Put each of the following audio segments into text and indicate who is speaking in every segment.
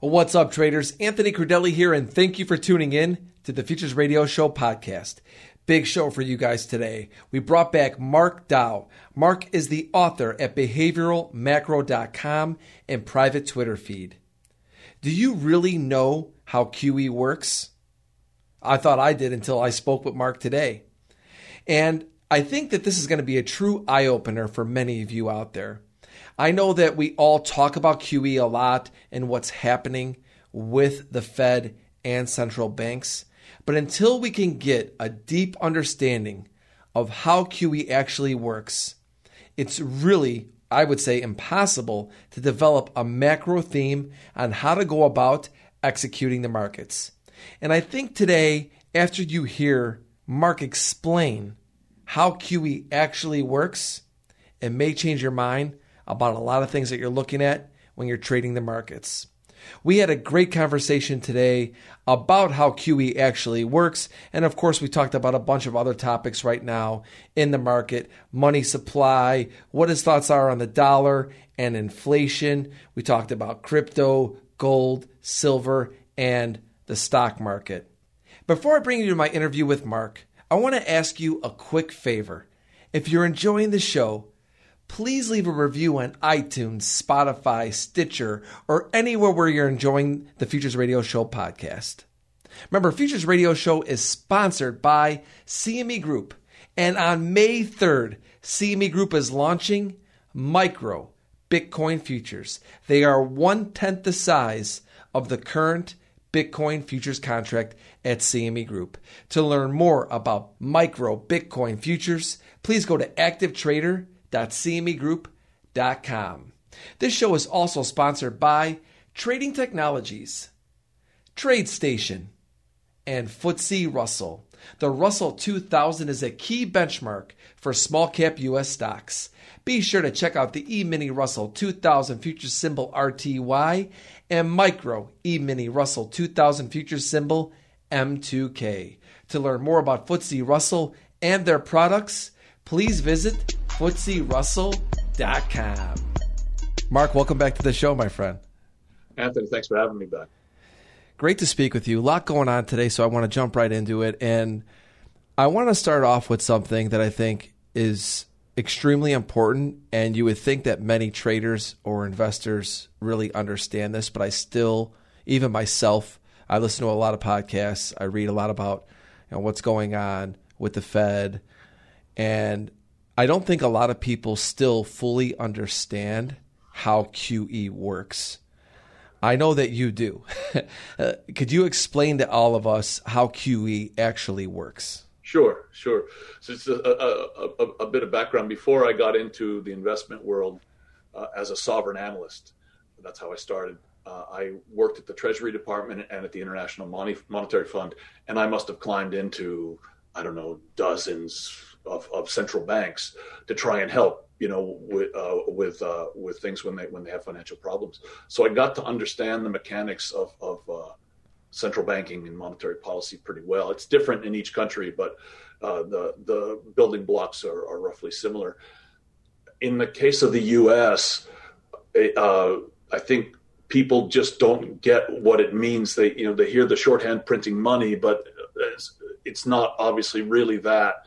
Speaker 1: What's up, traders? Anthony Crudele here, and thank you for tuning in to the Futures Radio Show podcast. Big show for you guys today. We brought back Mark Dow. Mark is the author at behavioralmacro.com and private Twitter feed. Do you really know how QE works? I thought I did until I spoke with Mark today. And I think that this is going to be a true eye opener for many of you out there. I know that we all talk about QE a lot and what's happening with the Fed and central banks, but until we can get a deep understanding of how QE actually works, it's really, I would say, impossible to develop a macro theme on how to go about executing the markets. And I think today, after you hear Mark explain how QE actually works, it may change your mind about a lot of things that you're looking at when you're trading the markets. We had a great conversation today about how QE actually works. And of course, we talked about a bunch of other topics right now in the market money supply, what his thoughts are on the dollar and inflation. We talked about crypto, gold, silver, and the stock market. Before I bring you to my interview with Mark, I want to ask you a quick favor. If you're enjoying the show, please leave a review on iTunes, Spotify, Stitcher, or anywhere where you're enjoying the Futures Radio Show podcast. Remember, Futures Radio Show is sponsored by CME Group. And on May 3rd, CME Group is launching Micro Bitcoin Futures. They are one tenth the size of the current Bitcoin futures contract at CME Group. To learn more about Micro Bitcoin Futures, please go to activetrader.com www.cmegroup.com. This show is also sponsored by Trading Technologies, TradeStation, and FTSE Russell. The Russell 2000 is a key benchmark for small cap U.S. stocks. Be sure to check out the E Mini Russell 2000 future symbol RTY and Micro E Mini Russell 2000 future symbol M2K. To learn more about FTSE Russell and their products, please visit FTSERussell.com. Mark, welcome back to the show, my friend.
Speaker 2: Anthony, thanks for having me back.
Speaker 1: Great to speak with you. A lot going on today, so I want to jump right into it. And I want to start off with something that I think is extremely important. And you would think that many traders or investors really understand this, but I still, even myself, I listen to a lot of podcasts. I read a lot about you know, what's going on with the Fed. And I don't think a lot of people still fully understand how QE works. I know that you do. Uh, could you explain to all of us how QE actually works?
Speaker 2: Sure, sure. So it's a, a, a, a bit of background. Before I got into the investment world uh, as a sovereign analyst, that's how I started. Uh, I worked at the Treasury Department and at the International Monetary Fund, and I must have climbed into, I don't know, dozens, of, of central banks to try and help you know with uh, with uh, with things when they when they have financial problems. So I got to understand the mechanics of of uh, central banking and monetary policy pretty well. It's different in each country, but uh, the the building blocks are, are, roughly similar. In the case of the U.S., uh, I think people just don't get what it means. They you know they hear the shorthand printing money, but it's, it's not obviously really that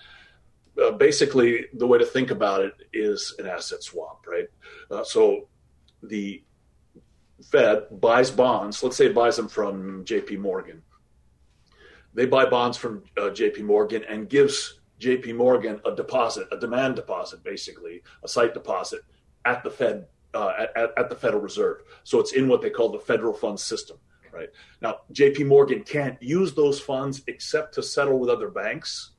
Speaker 2: uh, basically the way to think about it is an asset swap, right? Uh, so the Fed buys bonds. Let's say it buys them from J.P. Morgan. They buy bonds from uh, J.P. Morgan and gives J.P. Morgan a deposit, a demand deposit, basically a sight deposit at the Fed uh, at, at the Federal Reserve. So it's in what they call the federal funds system right? Now, JP Morgan can't use those funds except to settle with other banks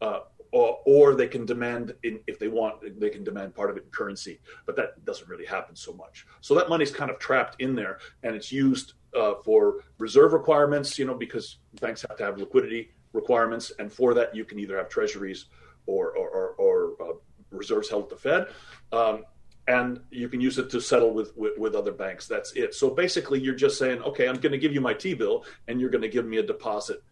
Speaker 2: uh, or, or they can demand in, if they want they can demand part of it in currency but that doesn't really happen so much. So that money's kind of trapped in there and it's used uh, for reserve requirements you know because banks have to have liquidity requirements and for that you can either have treasuries or or, or, or uh, reserves held at the fed um, and you can use it to settle with, with, with other banks. That's it. So basically you're just saying okay i'm going to give you my t-bill and you're going to give me a deposit.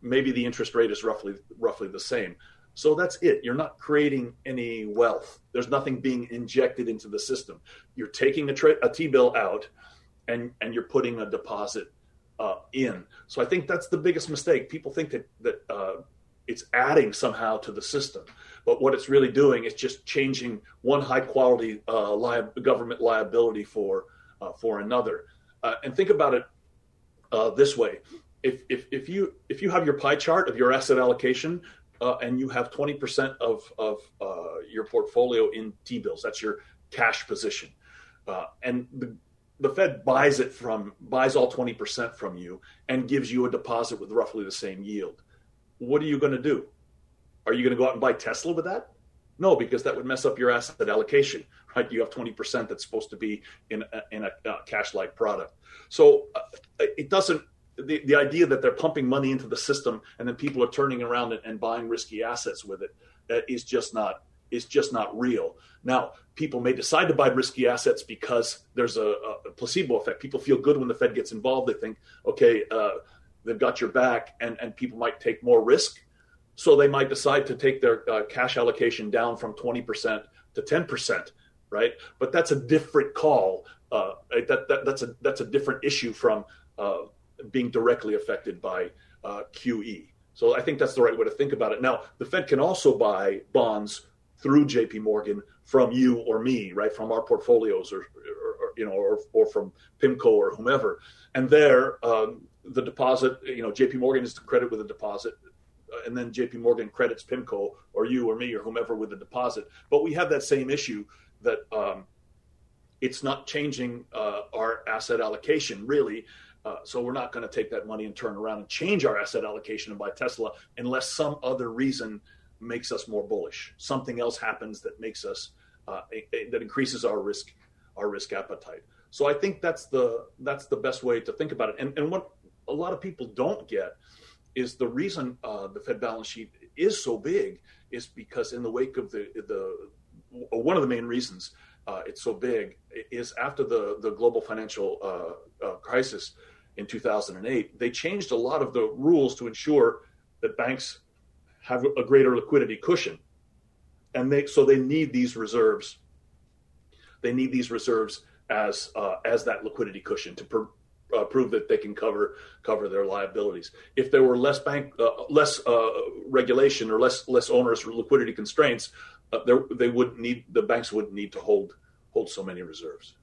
Speaker 2: Maybe the interest rate is roughly roughly the same so that's it. You're not creating any wealth. There's nothing being injected into the system. You're taking a, tra- a T bill out and and you're putting a deposit uh, in. So I think that's the biggest mistake. People think that that uh, it's adding somehow to the system, but what it's really doing is just changing one high quality uh, li- government liability for uh, for another. Uh, and think about it uh, this way: if, if if you if you have your pie chart of your asset allocation. Uh, and you have 20% of, of uh, your portfolio in T bills. That's your cash position. Uh, and the the Fed buys it from buys all 20% from you and gives you a deposit with roughly the same yield. What are you going to do? Are you going to go out and buy Tesla with that? No, because that would mess up your asset allocation, right? You have 20% that's supposed to be in a, in a, a cash-like product. So uh, it doesn't the, the idea that they're pumping money into the system and then people are turning around and, and buying risky assets with it uh, is just not is just not real. Now, people may decide to buy risky assets because there's a, a placebo effect. People feel good when the Fed gets involved. They think, okay, uh, they've got your back, and, and people might take more risk. So they might decide to take their uh, cash allocation down from 20% to 10%, right? But that's a different call. Uh, that, that, that's, a, that's a different issue from uh, being directly affected by uh, QE. So I think that's the right way to think about it. Now, the Fed can also buy bonds through JP Morgan from you or me, right? From our portfolios or, or, or you know, or, or from PIMCO or whomever. And there, um, the deposit, you know, JP Morgan is to credit with a deposit. Uh, and then JP Morgan credits PIMCO or you or me or whomever with a deposit. But we have that same issue that um, it's not changing uh, our asset allocation really. Uh, so we're not going to take that money and turn around and change our asset allocation and buy Tesla unless some other reason makes us more bullish. Something else happens that makes us uh, a, a, that increases our risk our risk appetite. So I think that's the that's the best way to think about it. And and what a lot of people don't get is the reason uh, the Fed balance sheet is so big is because in the wake of the the one of the main reasons uh, it's so big is after the the global financial uh, uh crisis in 2008 they changed a lot of the rules to ensure that banks have a greater liquidity cushion. And they so they need these reserves. They need these reserves as uh, as that liquidity cushion to pr- uh, prove that they can cover cover their liabilities. If there were less bank uh, less uh, regulation or less less onerous liquidity constraints, uh, they wouldn't need the banks wouldn't need to hold hold so many reserves.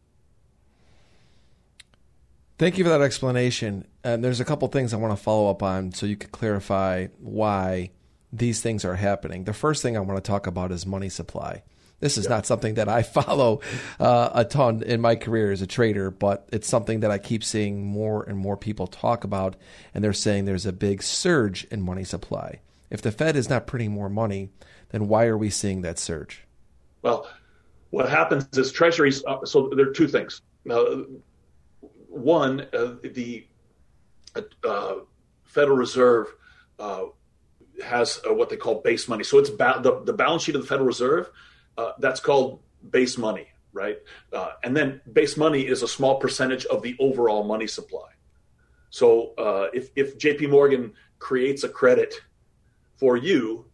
Speaker 1: Thank you for that explanation. And there's a couple things I want to follow up on so you could clarify why these things are happening. The first thing I want to talk about is money supply. This is not something that I follow uh, a ton in my career as a trader, but it's something that I keep seeing more and more people talk about, and they're saying there's a big surge in money supply. If the Fed is not printing more money, then why are we seeing that surge?
Speaker 2: Well, what happens is treasuries. Uh, so there are two things. Uh, one, the uh, Federal Reserve uh, has uh, what they call base money. So it's ba- the, the balance sheet of the Federal Reserve. Uh, that's called base money, right? Uh, and then base money is a small percentage of the overall money supply. So uh, if if J.P. Morgan creates a credit for you,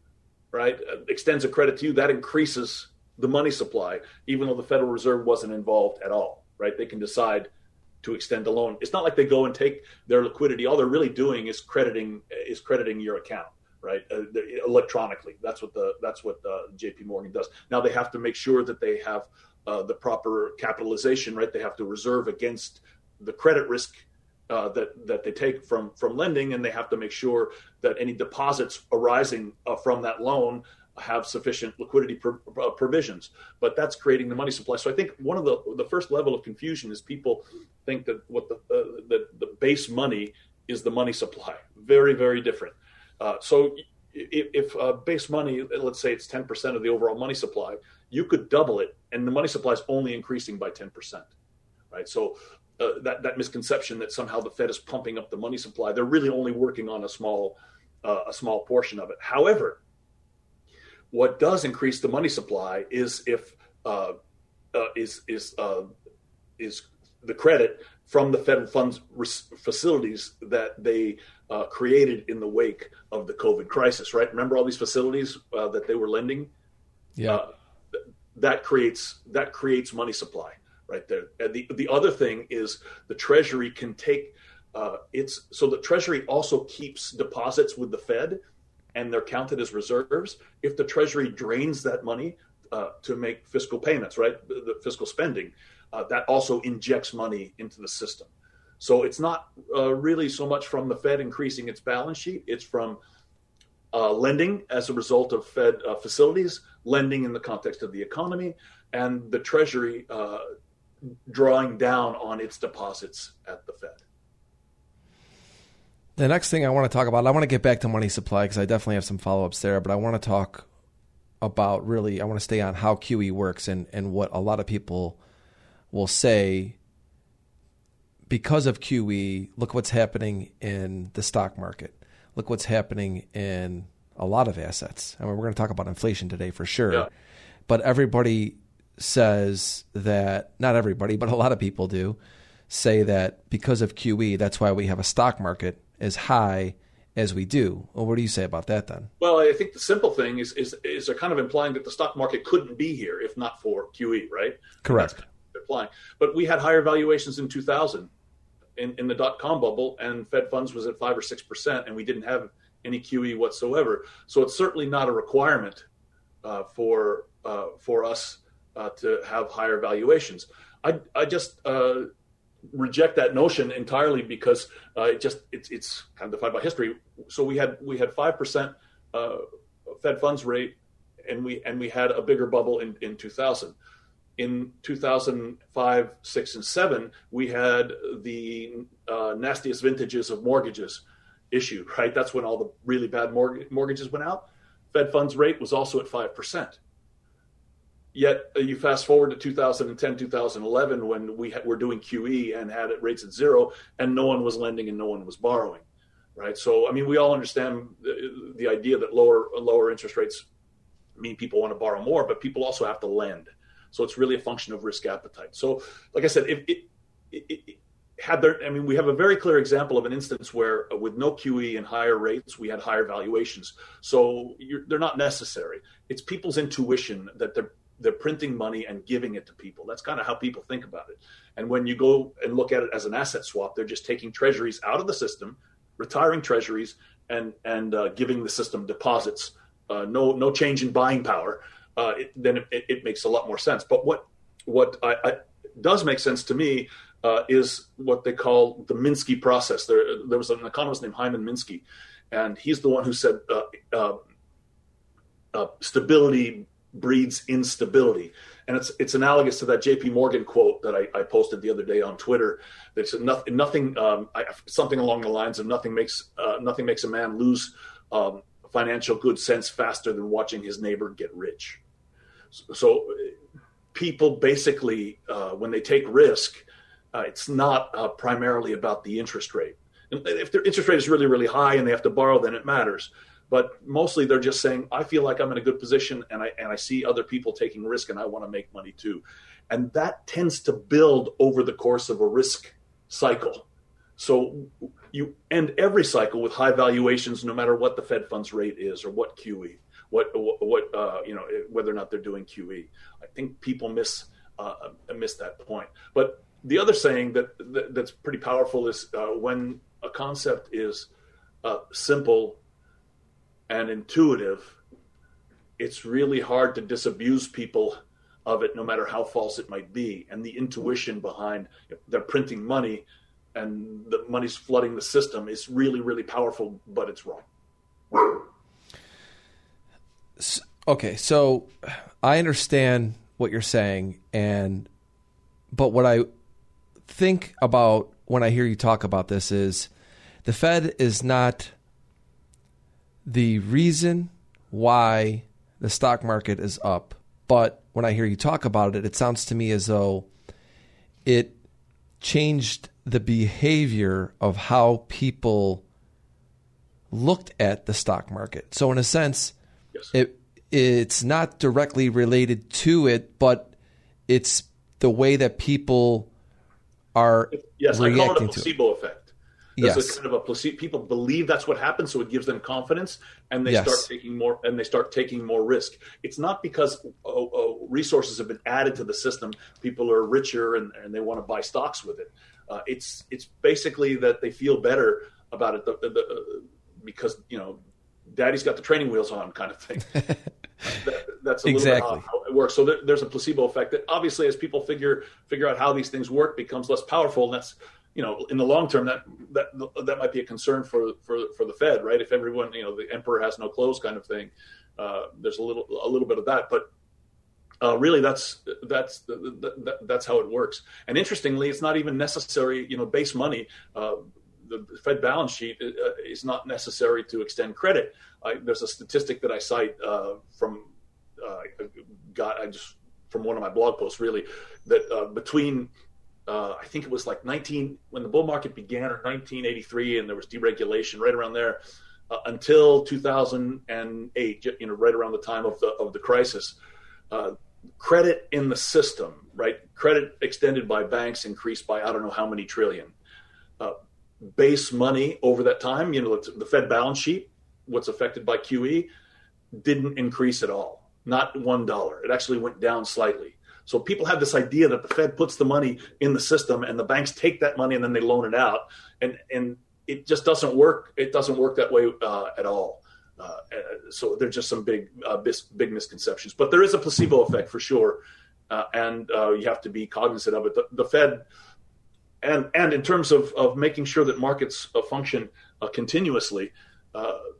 Speaker 2: right, uh, extends a credit to you, that increases the money supply, even though the Federal Reserve wasn't involved at all, right? They can decide to extend a loan. It's not like they go and take their liquidity. All they're really doing is crediting is crediting your account right? Uh, electronically. That's what the that's what uh, J.P. Morgan does. Now they have to make sure that they have uh, the proper capitalization, right? They have to reserve against the credit risk uh, that that they take from from lending, and they have to make sure that any deposits arising uh, from that loan have sufficient liquidity uh, provisions. But that's creating the money supply. So I think one of the the first level of confusion is people think that what the the, the base money is the money supply. Very very different. Uh, so if, if uh, base money, let's say it's 10% of the overall money supply, you could double it, and the money supply is only increasing by 10%. Right. So uh, that that misconception that somehow the Fed is pumping up the money supply, they're really only working on a small uh, a small portion of it. However, what does increase the money supply is if uh, uh, is is is the credit from the federal funds facilities that they uh, created in the wake of the COVID crisis, right? Remember all these facilities uh, that they were lending?
Speaker 1: Yeah. Uh,
Speaker 2: that creates that creates money supply, right there. And the the other thing is the Treasury can take uh, it's so the Treasury also keeps deposits with the Fed, and they're counted as reserves. If the Treasury drains that money uh, to make fiscal payments, right, the, the fiscal spending, uh, that also injects money into the system. So it's not uh, really so much from the Fed increasing its balance sheet; it's from uh, lending as a result of Fed uh, facilities, lending in the context of the economy, and the Treasury uh, drawing down on its deposits at the Fed.
Speaker 1: The next thing I want to talk about, I want to get back to money supply because I definitely have some follow ups there, but I want to talk about really, I want to stay on how QE works and, and what a lot of people will say because of QE, look what's happening in the stock market. Look what's happening in a lot of assets. I mean, we're going to talk about inflation today for sure. Yeah. But everybody says that, not everybody, but a lot of people do say that because of QE, that's why we have a stock market as high as we do. Well, what do you say about that then?
Speaker 2: Well, I think the simple thing is is is they're kind of implying that the stock market couldn't be here if not for QE, right?
Speaker 1: Correct.
Speaker 2: Implying, but we had higher valuations in 2000 in, in the dot com bubble, and Fed funds was at five or six percent, and we didn't have any QE whatsoever. So it's certainly not a requirement uh, for uh, for us uh, to have higher valuations. I I just uh, reject that notion entirely because uh, it just it's it's kind of defined by history. So we had we had five percent uh, Fed funds rate, and we and we had a bigger bubble in in 2000. In 2005, six, and seven, we had the uh, nastiest vintages of mortgages issued. Right, that's when all the really bad mortgage, mortgages went out. Fed funds rate was also at five percent. Yet uh, you fast forward to 2010, 2011, when we were doing QE and had rates at zero, and no one was lending and no one was borrowing, right? So, I mean, we all understand the, the idea that lower lower interest rates mean people want to borrow more, but people also have to lend. So it's really a function of risk appetite. So, like I said, if it, it, it had there, I mean, we have a very clear example of an instance where, uh, with no QE and higher rates, we had higher valuations. So they're not necessary. It's people's intuition that they're they're printing money and giving it to people. That's kind of how people think about it. And when you go and look at it as an asset swap, they're just taking treasuries out of the system, retiring treasuries, and and uh, giving the system deposits. Uh, no no change in buying power. Uh, it, then it, it, makes a lot more sense. But what what I, I, does make sense to me uh, is what they call the Minsky process. There there was an economist named Hyman Minsky, and he's the one who said uh, uh, stability breeds instability. And it's it's analogous to that J.P. Morgan quote that I, I posted the other day on Twitter. That's nothing, nothing um, I, something along the lines of nothing makes uh, nothing makes a man lose um, financial good sense faster than watching his neighbor get rich. So, so people basically, uh, when they take risk, uh, it's not uh, primarily about the interest rate. If their interest rate is really really high and they have to borrow, then it matters but mostly they're just saying i feel like i'm in a good position and i and i see other people taking risk and i want to make money too. And that tends to build over the course of a risk cycle. So you end every cycle with high valuations no matter what the fed funds rate is or what qe what what uh, you know whether or not they're doing qe i think people miss uh, miss that point. But the other saying that, that that's pretty powerful is uh, when a concept is uh, simple and intuitive, it's really hard to disabuse people of it, no matter how false it might be. And the intuition behind they're printing money and the money's flooding the system is really, really powerful, but it's wrong.
Speaker 1: Okay, so I understand what you're saying, and but what I think about when I hear you talk about this is the Fed is not the reason why the stock market is up. But when I hear you talk about it, it sounds to me as though it changed the behavior of how people looked at the stock market. So in a sense, yes. it it's not directly related to it, but it's the way that people are
Speaker 2: yes,
Speaker 1: reacting
Speaker 2: I call it a placebo effect. There's
Speaker 1: Yes.
Speaker 2: a kind of a placebo. People believe that's what happens, so it gives them confidence, and they
Speaker 1: Yes.
Speaker 2: start taking more and they start taking more risk. It's not because oh, oh, resources have been added to the system. People are richer and, and they want to buy stocks with it. Uh, it's it's basically that they feel better about it the, the, the, uh, because you know, daddy's got the training wheels on, kind of thing. that, that's a
Speaker 1: Exactly.
Speaker 2: little bit how it works. So there, there's a placebo effect that obviously, as people figure figure out how these things work, becomes less powerful, and that's you know, in the long term, that that that might be a concern for for for the Fed, right? If everyone, you know, the emperor has no clothes, kind of thing. Uh, there's a little a little bit of that, but uh, really, that's that's that, that's how it works. And interestingly, it's not even necessary. You know, base money. Uh, the Fed balance sheet uh, is not necessary to extend credit. I, there's a statistic that I cite uh, from uh, got I just from one of my blog posts really that uh, between uh, I think it was like 19 when the bull market began or 1983 and there was deregulation right around there uh, until 2008 you know right around the time of the of the crisis. Uh, credit in the system right? Credit extended by banks increased by I don't know how many trillion. Uh, base money over that time you know the Fed balance sheet what's affected by QE didn't increase at all. Not one dollar. It actually went down slightly so people have this idea that the Fed puts the money in the system and the banks take that money and then they loan it out, and and it just doesn't work. It doesn't work that way uh, at all. Uh, so there's just some big uh, big misconceptions, but there is a placebo effect for sure, uh, and uh, you have to be cognizant of it. The, the, Fed, and and in terms of of making sure that markets uh, function continuously.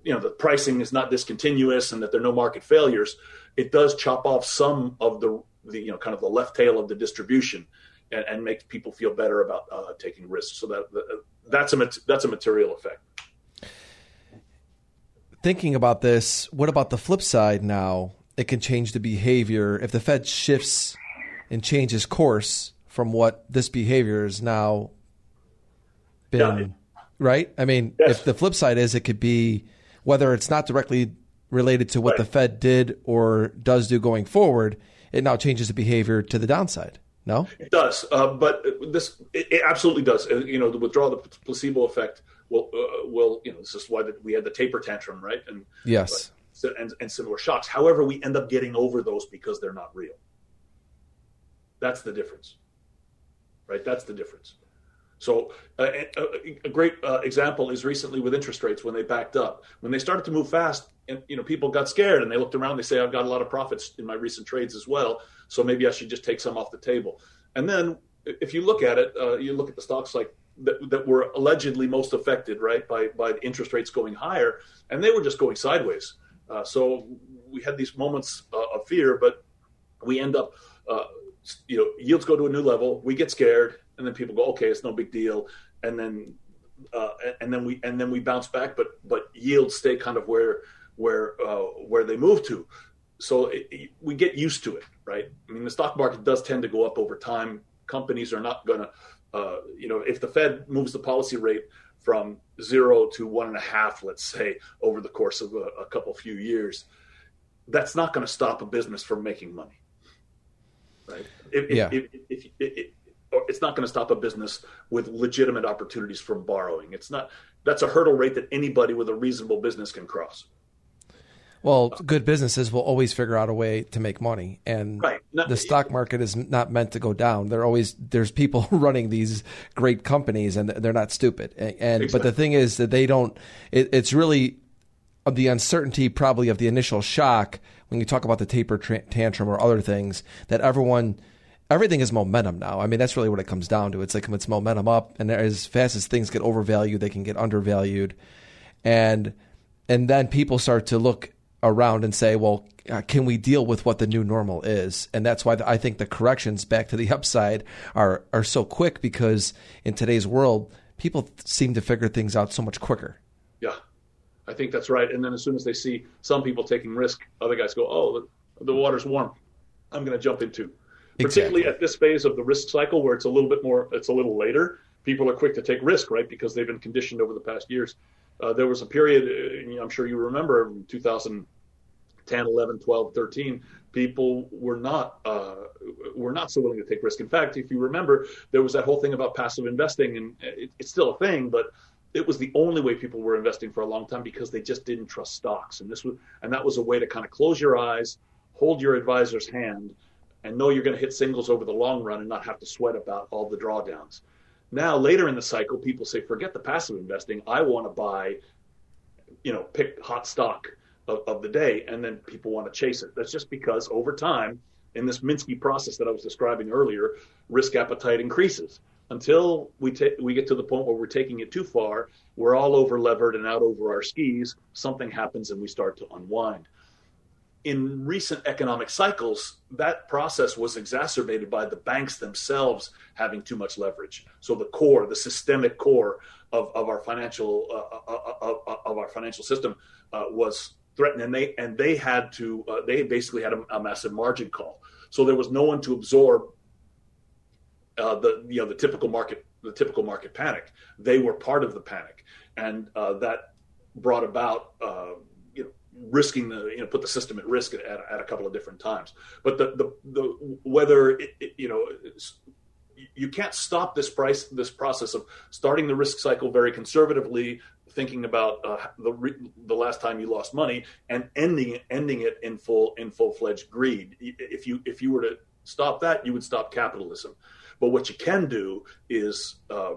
Speaker 2: you know the pricing is not discontinuous and that there are no market failures. It does chop off some of the the you know kind of the left tail of the distribution and, and makes people feel better about uh, taking risks. So that, that that's a that's a material effect.
Speaker 1: Thinking about this, what about the flip side? Now it can change the behavior if the Fed shifts and changes course from what this behavior is now been.
Speaker 2: Yeah.
Speaker 1: Right? I mean,
Speaker 2: Yes.
Speaker 1: if the flip side is, it could be whether it's not directly related to what
Speaker 2: Right.
Speaker 1: the Fed did or does do going forward. It now changes the behavior to the downside. No.
Speaker 2: It does, uh, but this it, it absolutely does. You know, the withdrawal, the placebo effect will uh, will you know this is why the, we had the taper tantrum, right? And
Speaker 1: Yes.
Speaker 2: so- and, and similar shocks. However, we end up getting over those because they're not real. That's the difference, right? That's the difference. So uh, a, a great uh, example is recently with interest rates when they backed up. When they started to move fast, and you know people got scared and they looked around. They say, "I've got a lot of profits in my recent trades as well, so maybe I should just take some off the table." And then if you look at it, uh, you look at the stocks like that, that were allegedly most affected, right, by by the interest rates going higher, and they were just going sideways. Uh, so we had these moments uh, of fear, but we end up, uh, you know, yields go to a new level. We get scared, and then people go, "Okay, it's no big deal," and then uh, and then we and then we bounce back, but but yields stay kind of where where uh, where they move to. So it, it- we get used to it, right? I mean, the stock market does tend to go up over time. Companies are not going to, uh, you know, if the Fed moves the policy rate from zero to one and a half, let's say, over the course of a, a couple few years, that's not going to stop a business from making money, right? If,
Speaker 1: Yeah.
Speaker 2: if, if, if, if, or it's not going to stop a business with legitimate opportunities from borrowing. It's not. That's a hurdle rate that anybody with a reasonable business can cross.
Speaker 1: Well, good businesses will always figure out a way to make money, and
Speaker 2: Right. No-
Speaker 1: the stock market is not meant to go down. There always there's people running these great companies, and they're not stupid. And, and but the thing is that they don't. It, it's really the uncertainty, probably of the initial shock when you talk about the taper tra- tantrum or other things that everyone. Everything is momentum now. I mean, that's really what it comes down to. It's like it's momentum up, and as fast as things get overvalued, they can get undervalued, and and then people start to look around and say, well, uh, can we deal with what the new normal is? And that's why I think the corrections back to the upside are are so quick because in today's world, people seem to figure things out so much quicker.
Speaker 2: Yeah, I think that's right. And then as soon as they see some people taking risk, other guys go, "Oh, the, the water's warm. I'm going to jump into."
Speaker 1: Exactly.
Speaker 2: Particularly at this phase of the risk cycle, where it's a little bit more, it's a little later. People are quick to take risk, right? Because they've been conditioned over the past years. Uh, there was a period, uh, I'm sure you remember, 2000 10, 11, 12, 13, people were not uh, were not so willing to take risk. In fact, if you remember, there was that whole thing about passive investing, and it, it's still a thing, but it was the only way people were investing for a long time because they just didn't trust stocks, and this was and that was a way to kind of close your eyes, hold your advisor's hand, and know you're going to hit singles over the long run and not have to sweat about all the drawdowns. Now, later in the cycle, people say, forget the passive investing. I want to buy, you know, pick hot stock of, of the day, and then people want to chase it. That's just because over time, in this Minsky process that I was describing earlier, risk appetite increases until we ta- we get to the point where we're taking it too far. We're all over levered and out over our skis. Something happens and we start to unwind. In recent economic cycles, that process was exacerbated by the banks themselves having too much leverage. So the core, the systemic core of, of our financial uh, uh, uh, uh of our financial system uh, was threatened, and they and they had to uh, they basically had a, a massive margin call. So there was no one to absorb uh, the you know the typical market the typical market panic. They were part of the panic, and uh, that brought about uh, you know risking the you know put the system at risk at, at, a couple of different times. But the the, the whether it, it, you know you can't stop this price this process of starting the risk cycle very conservatively thinking about uh, the the last time you lost money and ending it ending it in full in full fledged greed if you if you were to stop that you would stop capitalism but what you can do is uh,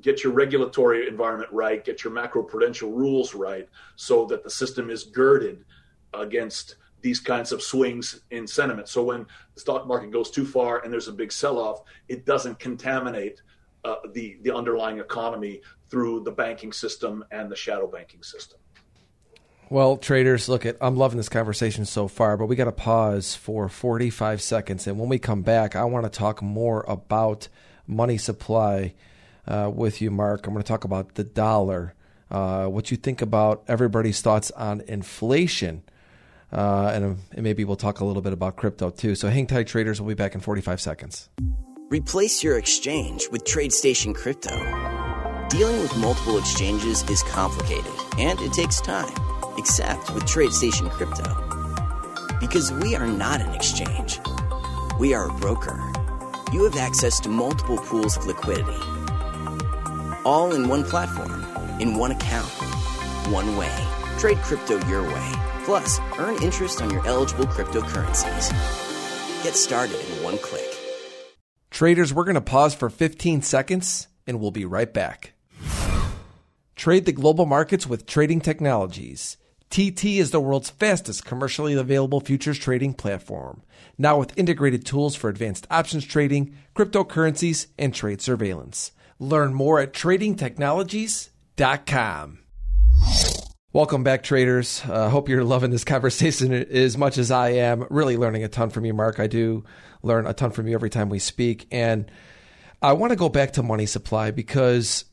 Speaker 2: get your regulatory environment right, get your macro prudential rules right, so that the system is girded against these kinds of swings in sentiment. So when the stock market goes too far and there's a big sell-off, it doesn't contaminate uh, the the underlying economy through the banking system and the shadow banking system.
Speaker 1: Well, traders, look at I'm loving this conversation so far, but we got to pause for 45 seconds, and when we come back, I want to talk more about money supply uh, with you, Mark. I'm going to talk about the dollar, uh, what you think about everybody's thoughts on inflation, uh, and, and maybe we'll talk a little bit about crypto too. So, hang tight, traders. We'll be back in 45 seconds.
Speaker 3: Replace your exchange with TradeStation Crypto. Dealing with multiple exchanges is complicated and it takes time except with TradeStation Crypto. Because we are not an exchange, we are a broker. You have access to multiple pools of liquidity, all in one platform, in one account, one way. Trade crypto your way. Plus, earn interest on your eligible cryptocurrencies. Get started in one click.
Speaker 1: Traders, we're going to pause for 15 seconds and we'll be right back. Trade the global markets with trading technologies. TT is the world's fastest commercially available futures trading platform, now with integrated tools for advanced options trading, cryptocurrencies, and trade surveillance. Learn more at tradingtechnologies.com. Welcome back, traders. I uh, hope you're loving this conversation as much as I am. Really learning a ton from you, Mark. I do learn a ton from you every time we speak. And I want to go back to money supply because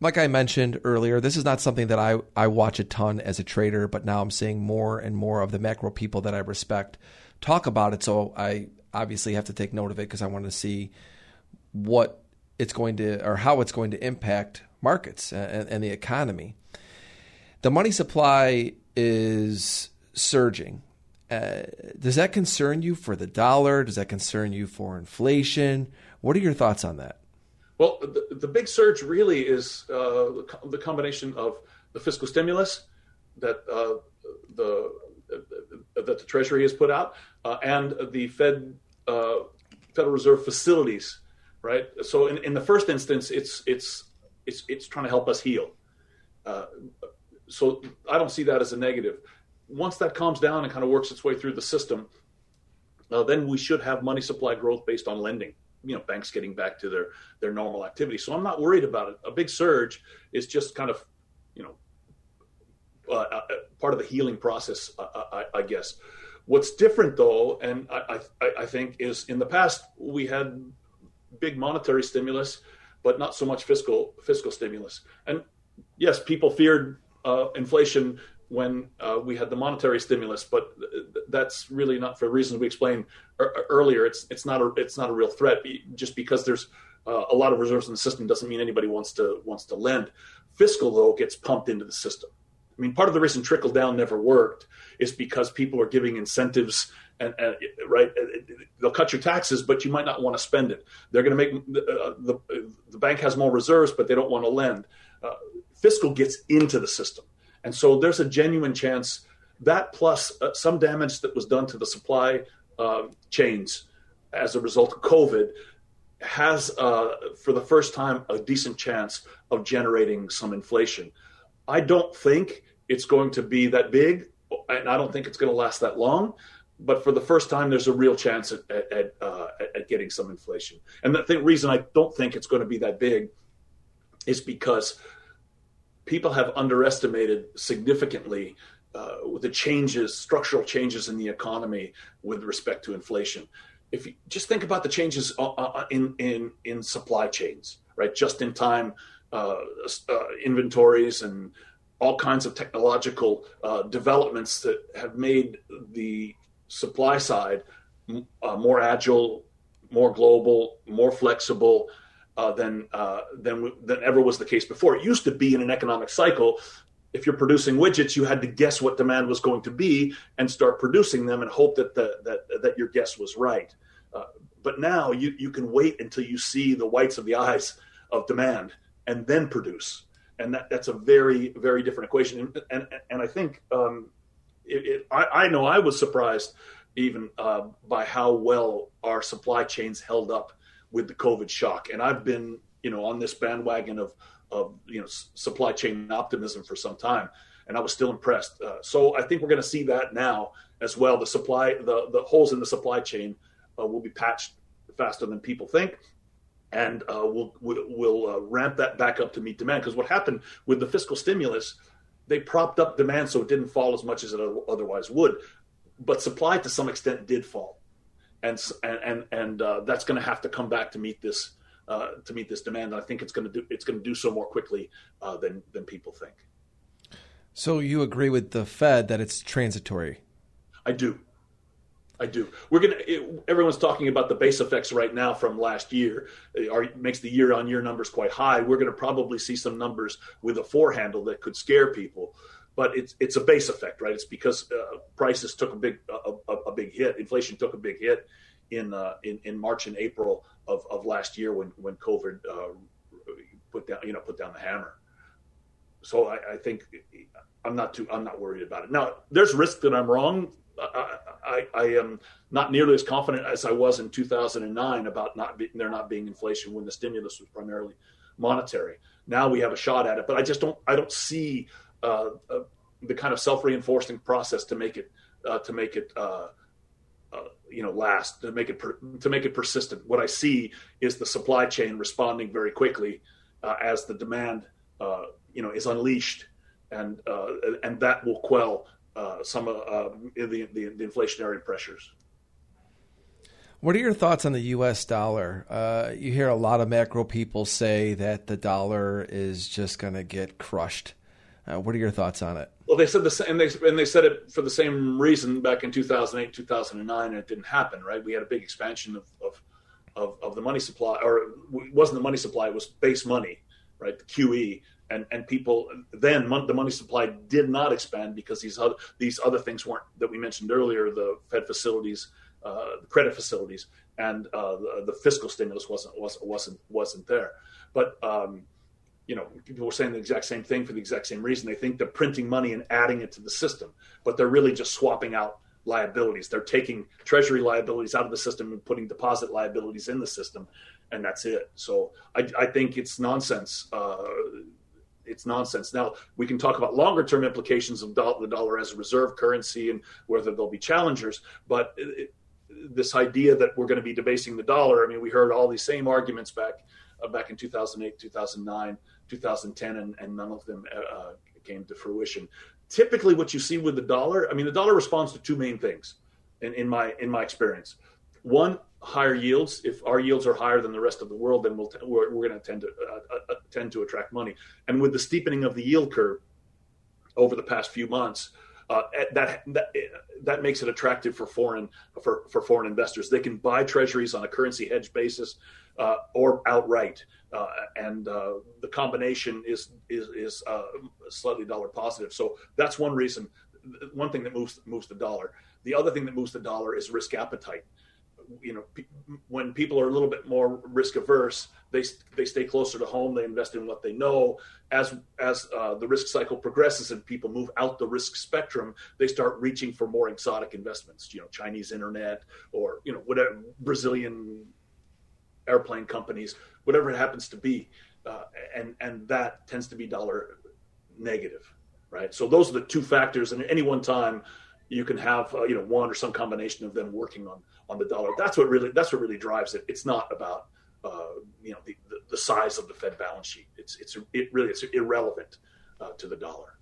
Speaker 1: like I mentioned earlier, this is not something that I, I watch a ton as a trader, but now I'm seeing more and more of the macro people that I respect talk about it. So I obviously have to take note of it because I want to see what it's going to or how it's going to impact markets and, and the economy. The money supply is surging. Uh, does that concern you for the dollar? Does that concern you for inflation? What are your thoughts on that?
Speaker 2: Well, the, the big surge really is uh, the combination of the fiscal stimulus that uh, the uh, that the Treasury has put out uh, and the Fed uh, Federal Reserve facilities, right? So, in, in the first instance, it's it's it's it's trying to help us heal. Uh, so, I don't see that as a negative. Once that calms down and kind of works its way through the system, then we should have money supply growth based on lending you know banks getting back to their their normal activity. So I'm not worried about it. A big surge is just kind of you know uh, uh, part of the healing process, uh, I, I, guess. What's different though, and I, I, I think, is in the past we had big monetary stimulus, but not so much fiscal fiscal stimulus. And yes, people feared uh, inflation when uh, we had the monetary stimulus, but that's really not for reasons we explained earlier. It's it's not a it's not a real threat. Just because there's uh, a lot of reserves in the system doesn't mean anybody wants to wants to lend. Fiscal though gets pumped into the system. I mean, part of the reason trickle down never worked is because people are giving incentives and, and, right they'll cut your taxes but you might not want to spend it they're going to make uh, the, the bank has more reserves but they don't want to lend uh, fiscal gets into the system and so there's a genuine chance that plus uh, some damage that was done to the supply uh, chains as a result of covid has uh, for the first time a decent chance of generating some inflation i don't think it's going to be that big and i don't think it's going to last that long but for the first time, there's a real chance at at, uh, at getting some inflation. And the th- reason I don't think it's going to be that big is because people have underestimated significantly uh, the changes, structural changes in the economy with respect to inflation. If you just think about the changes uh, uh in in in supply chains, right? Just in time uh, uh, inventories and all kinds of technological developments that have made the supply side uh, more agile, more global, more flexible uh, than uh, than than ever was the case before. It used to be in an economic cycle. If you're producing widgets, you had to guess what demand was going to be and start producing them and hope that the, that that your guess was right. Uh, but now you you can wait until you see the whites of the eyes of demand and then produce, and that, that's a very very different equation. And and, and I think um, it, it, I, I, know I was surprised even uh, by how well our supply chains held up with the COVID shock. And I've been, you know, on this bandwagon of, of you know, s- supply chain optimism for some time, and I was still impressed. Uh, so I think we're going to see that now as well. The supply, the the holes in the supply chain uh, will be patched faster than people think. And uh, we'll we'll uh, ramp that back up to meet demand. Because what happened with the fiscal stimulus they propped up demand so it didn't fall as much as it otherwise would. But supply to some extent did fall, and and and uh, that's going to have to come back to meet this uh, to meet this demand. And I think it's going to do it's going to do so more quickly uh, than than people think.
Speaker 1: So you agree with the Fed that it's transitory?
Speaker 2: I do. I do. We're gonna. It, everyone's talking about the base effects right now from last year. It are, makes the year-on-year numbers quite high. We're going to probably see some numbers with a four handle that could scare people. But it's it's a base effect, right? It's because uh, prices took a big a, a, a, big hit. Inflation took a big hit in uh, in, in March and April of, of last year when when COVID uh, put down you know put down the hammer. So I, I think I'm not too I'm not worried about it. Now there's risk that I'm wrong I, I, I, am not nearly as confident as I was in 2009 about not be, there not being inflation when the stimulus was primarily monetary. Now we have a shot at it, but I just don't I don't see uh, uh, the kind of self reinforcing process to make it uh, to make it uh, you know last to make it per, to make it persistent. What I see is the supply chain responding very quickly as the demand you know is unleashed, and and that will quell some of the, the, the, inflationary pressures.
Speaker 1: What are your thoughts on the U.S. dollar? Uh, you hear a lot of macro people say that the dollar is just going to get crushed. Uh, what are your thoughts on it?
Speaker 2: Well, they said the same, and they, and they said it for the same reason back in 2008, 2009, and it didn't happen, right? We had a big expansion of, of, of, of the money supply, or it wasn't the money supply, it was base money, right? The QE and and people then the money supply did not expand because these other these other things weren't that we mentioned earlier the Fed facilities, uh, credit facilities, and uh, the, the, fiscal stimulus wasn't wasn't wasn't wasn't there. But um, you know, people were saying the exact same thing for the exact same reason. They think they're printing money and adding it to the system, but they're really just swapping out liabilities. They're taking treasury liabilities out of the system and putting deposit liabilities in the system, and that's it. So I, I think it's nonsense. Uh, it's nonsense. Now we can talk about longer term implications of the dollar as a reserve currency and whether there'll be challengers, but it, this idea that we're going to be debasing the dollar. I mean, we heard all these same arguments back uh, back in 2008, 2009, 2010, and, and none of them uh, uh, came to fruition. Typically, what you see with the dollar, I mean, the dollar responds to two main things, in, in my in my experience. One, higher yields. If our yields are higher than the rest of the world, then we'll t- we're, we're going to tend to uh, uh, tend to attract money. And with the steepening of the yield curve over the past few months, uh, that, that that makes it attractive for foreign for, for foreign investors. They can buy treasuries on a currency hedge basis uh, or outright, uh, and uh, the combination is is is uh, slightly dollar positive. So that's one reason. One thing that moves moves the dollar. The other thing that moves the dollar is risk appetite. You know, when people are a little bit more risk averse, they they stay closer to home. They invest in what they know. As as uh, the risk cycle progresses and people move out the risk spectrum, they start reaching for more exotic investments. You know, Chinese internet or you know whatever Brazilian airplane companies, whatever it happens to be, uh, and and that tends to be dollar negative, right? So those are the two factors, and at any one time, you can have uh, you know one or some combination of them working on on the dollar. That's what really that's what really drives it. It's not about uh, you know the, the, size of the Fed balance sheet. It's it's it really it's irrelevant uh, to the dollar.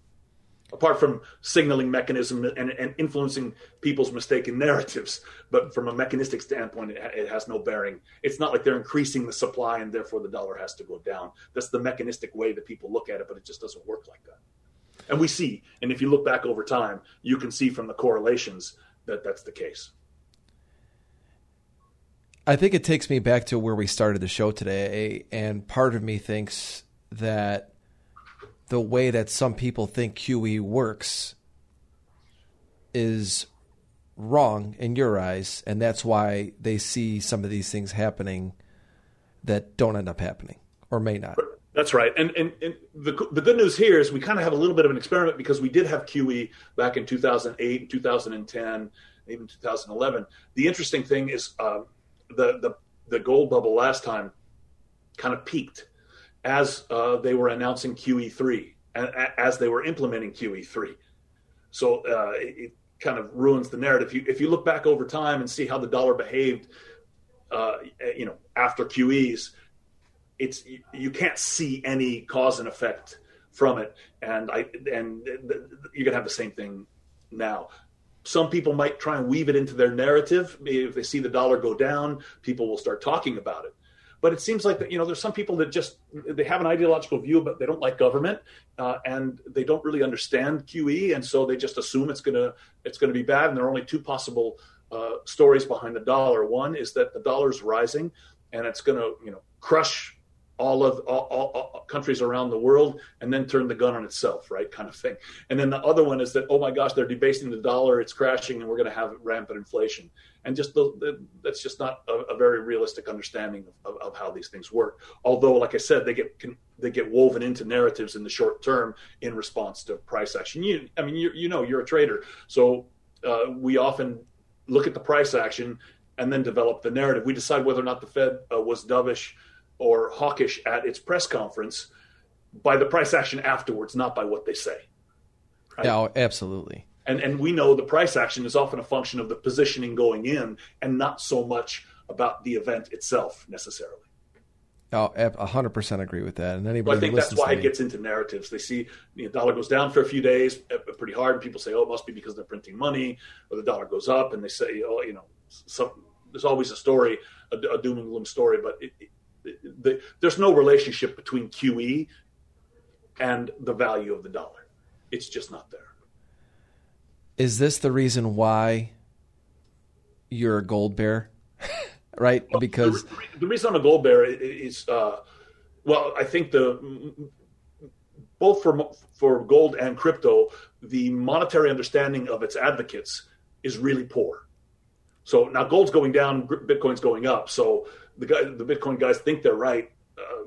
Speaker 2: Apart from signaling mechanism and, and, influencing people's mistaken narratives, but from a mechanistic standpoint, it, it, has no bearing. It's not like they're increasing the supply and therefore the dollar has to go down. That's the mechanistic way that people look at it, but it just doesn't work like that. And we see, and if you look back over time, you can see from the correlations that that's the case.
Speaker 1: I think it takes me back to where we started the show today, and part of me thinks that the way that some people think QE works is wrong in your eyes, and that's why they see some of these things happening that don't end up happening or may not.
Speaker 2: That's right. And, and, and the, the good news here is we kind of have a little bit of an experiment because we did have QE back in 2008 and 2010, even 2011. The interesting thing is uh, the, the, the gold bubble last time kind of peaked as uh, they were announcing QE3 and as they were implementing QE3. So uh, it, it, kind of ruins the narrative. If you, if you look back over time and see how the dollar behaved, uh, you know, after QEs, it's you, you, can't see any cause and effect from it, and I and you're gonna have the same thing now some people might try and weave it into their narrative. If they see the dollar go down, people will start talking about it. But it seems like that you know there's some people that just they have an ideological view, but they don't like government, uh, and they don't really understand QE, and so they just assume it's gonna it's gonna be bad. And there are only two possible uh, stories behind the dollar. One is that the dollar's rising, and it's gonna you know crush all of all, all, all, countries around the world and then turn the gun on itself, right? Kind of thing. And then the other one is that, oh my gosh, they're debasing the dollar, it's crashing, and we're going to have rampant inflation. And just the, the, that's just not a, a, very realistic understanding of, of, of, how these things work. Although, like I said, they get can, they get woven into narratives in the short term in response to price action. You, I mean, you, you know, you're a trader, so uh, we often look at the price action and then develop the narrative. We decide whether or not the Fed uh, was dovish or hawkish at its press conference by the price action afterwards, not by what they say.
Speaker 1: Right? Yeah, oh, absolutely.
Speaker 2: And and we know the price action is often a function of the positioning going in, and not so much about the event itself necessarily.
Speaker 1: Oh, hundred percent agree with that. And anybody,
Speaker 2: well, I think that's why it gets into narratives. They see the you know, dollar goes down for a few days, uh, pretty hard, and people say, "Oh, it must be because they're printing money," or the dollar goes up, and they say, "Oh, you know, some, there's always a story, a, a doom and gloom story." But it, the, there's no relationship between QE and the value of the dollar. It's just not there.
Speaker 1: Is this the reason why you're a gold bear? right? Well, because
Speaker 2: the, the, reason I'm a gold bear is, uh, well, I think the both for for gold and crypto, the monetary understanding of its advocates is really poor. So now gold's going down, Bitcoin's going up. So the guy, the Bitcoin guys think they're right uh,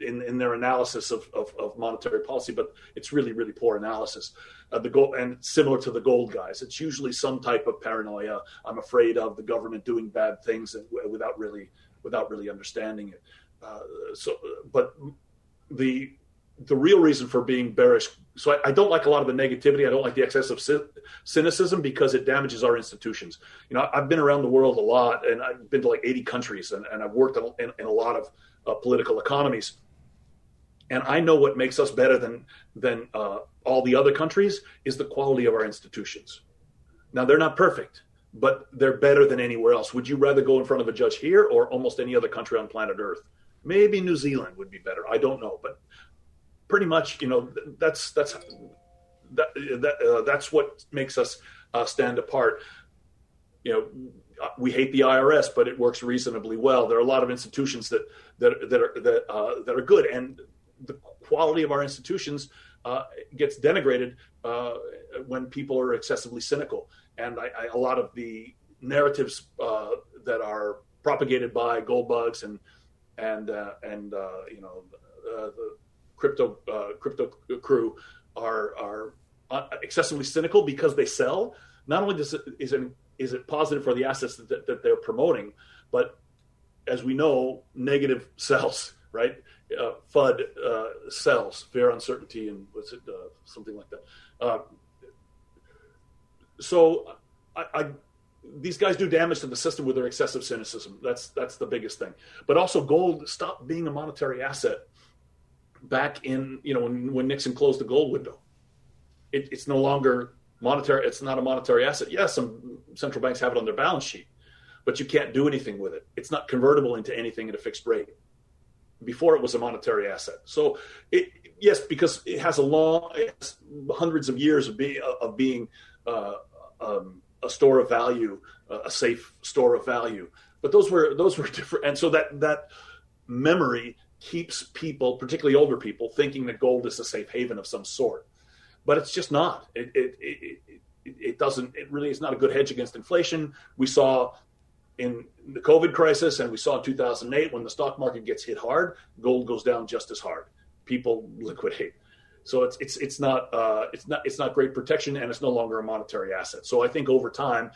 Speaker 2: in in their analysis of, of, of, monetary policy, but it's really really poor analysis. Uh, the gold and similar to the gold guys, it's usually some type of paranoia. I'm afraid of the government doing bad things without really without really understanding it. Uh, so, but the the real reason for being bearish. So I, I, don't like a lot of the negativity. I don't like the excessive cynicism because it damages our institutions. You know, I've been around the world a lot, and I've been to like 80 countries, and, and I've worked in, in, a lot of uh, political economies. And I know what makes us better than than uh, all the other countries is the quality of our institutions. Now they're not perfect, but they're better than anywhere else. Would you rather go in front of a judge here or almost any other country on planet Earth? Maybe New Zealand would be better. I don't know, but pretty much, you know, that's that's that, that uh, that's what makes us uh, stand apart. You know, we hate the IRS, but it works reasonably well. There are a lot of institutions that that that are that uh, that are good, and the quality of our institutions uh, gets denigrated uh, when people are excessively cynical. And I, I, a lot of the narratives uh, that are propagated by gold bugs and and and you know the crypto crypto crew are are excessively cynical because they sell. Not only does it, is it is it positive for the assets that, that they're promoting, but as we know, negative sells, right? Uh, FUD uh, sells, fear, uncertainty, and what's it, uh, something like that. Uh, so, I, I, these guys do damage to the system with their excessive cynicism. That's that's the biggest thing. But also, gold stopped being a monetary asset back in you know when, when Nixon closed the gold window. It, it's no longer monetary. It's not a monetary asset. Yes, some central banks have it on their balance sheet, but you can't do anything with it. It's not convertible into anything at a fixed rate. Before it was a monetary asset. So it yes, because it has a long, hundreds of years of being of being uh, um, a store of value, uh, a safe store of value. But those were those were different, and so that that memory keeps people, particularly older people, thinking that gold is a safe haven of some sort. But it's just not. It it, it, it, it doesn't. It really is not a good hedge against inflation. We saw in the COVID crisis, and we saw in 2008 when the stock market gets hit hard, gold goes down just as hard. People liquidate. So it's it's it's not uh, it's not it's not great protection, and it's no longer a monetary asset. So I think over time,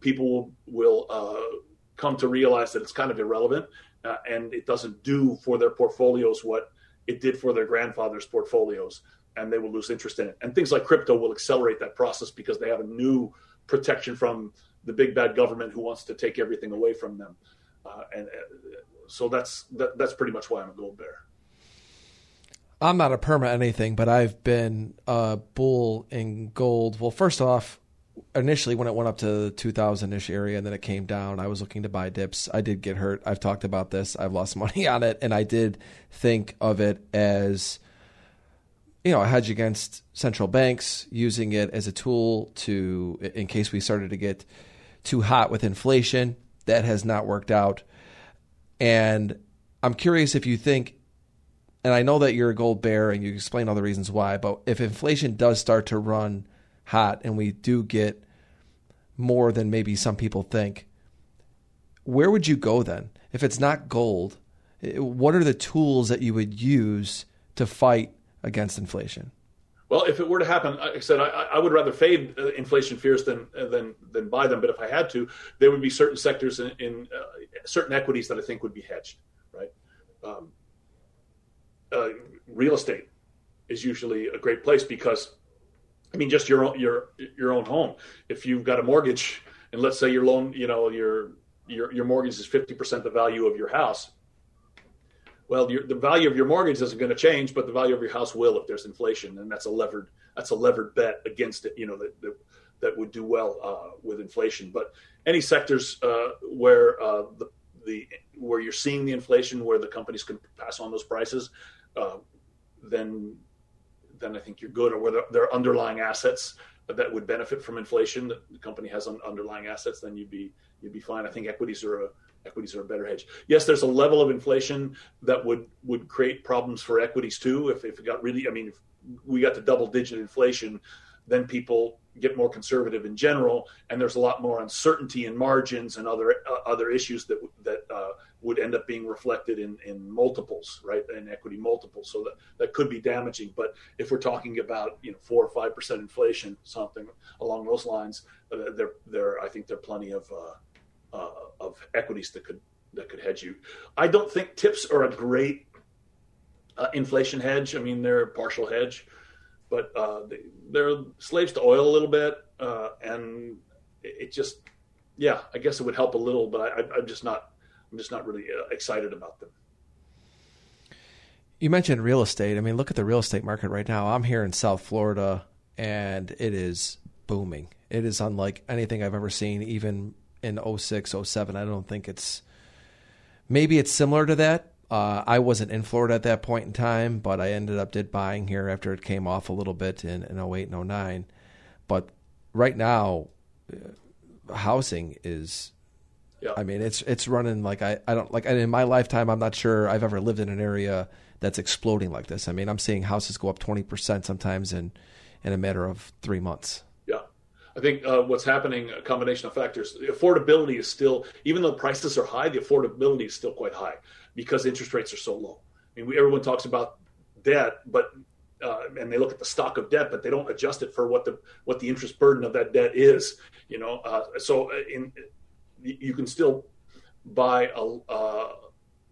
Speaker 2: people will, will uh, come to realize that it's kind of irrelevant, uh, and it doesn't do for their portfolios what it did for their grandfather's portfolios, and they will lose interest in it. And things like crypto will accelerate that process because they have a new protection from the big bad government who wants to take everything away from them. Uh, and uh, so that's that, that's pretty much why I'm a gold bear.
Speaker 1: I'm not a perma anything, but I've been a bull in gold. Well, first off, initially when it went up to the 2000 ish area and then it came down, I was looking to buy dips. I did get hurt. I've talked about this. I've lost money on it, and I did think of it as you know a hedge against central banks using it as a tool to in case we started to get too hot with inflation. That has not worked out, and I'm curious if you think and I know that you're a gold bear and you explain all the reasons why, but if inflation does start to run hot and we do get more than maybe some people think, where would you go then? If it's not gold, what are the tools that you would use to fight against inflation?
Speaker 2: Well, if it were to happen, like I said, I, I would rather fade uh, inflation fears than than than buy them. But if I had to, there would be certain sectors in, in uh, certain equities that I think would be hedged, right? Um, uh, real estate is usually a great place because, I mean, just your own, your your own home. If you've got a mortgage, and let's say your loan, you know, your your your mortgage is fifty percent the value of your house. Well, your, the value of your mortgage isn't going to change, but the value of your house will if there's inflation, and that's a levered that's a levered bet against it. You know that that, that would do well uh, with inflation. But any sectors uh, where uh, the the where you're seeing the inflation, where the companies can pass on those prices, uh, then then I think you're good. Or whether there are underlying assets that would benefit from inflation, that the company has underlying assets, then you'd be you'd be fine. I think equities are a equities are a better hedge. Yes, there's a level of inflation that would would create problems for equities too. If if it got really, I mean, we got to double digit inflation, then people get more conservative in general, and there's a lot more uncertainty in margins and other uh, other issues that that uh, would end up being reflected in, in multiples, right, in equity multiples. So that, that could be damaging. But if we're talking about you know four or five percent inflation, something along those lines, uh, there there I think there are plenty of uh, uh, of equities that could that could hedge you. I don't think tips are a great uh, inflation hedge. I mean, they're a partial hedge but uh, they, are slaves to oil a little bit, uh, and it, just, yeah, I guess it would help a little, but I, am just not, I'm just not really uh, excited about them.
Speaker 1: You mentioned real estate. I mean, look at the real estate market right now. I'm here in South Florida, and it is booming. It is unlike anything I've ever seen, even in 06, 07. I don't think it's maybe it's similar to that Uh, I wasn't in Florida at that point in time, but I ended up did buying here after it came off a little bit in, in 08 and 09. But right now, uh, housing is
Speaker 2: Yeah.
Speaker 1: I mean, it's it's running like I, I don't like in my lifetime. I'm not sure I've ever lived in an area that's exploding like this. I mean, I'm seeing houses go up 20 percent sometimes in in a matter of three months.
Speaker 2: Yeah. I think uh, what's happening, a combination of factors. The affordability is still, even though prices are high, the affordability is still quite high because interest rates are so low. I mean, we, everyone talks about debt, but uh, and they look at the stock of debt, but they don't adjust it for what the what the interest burden of that debt is. You know, uh, so in you can still buy a uh,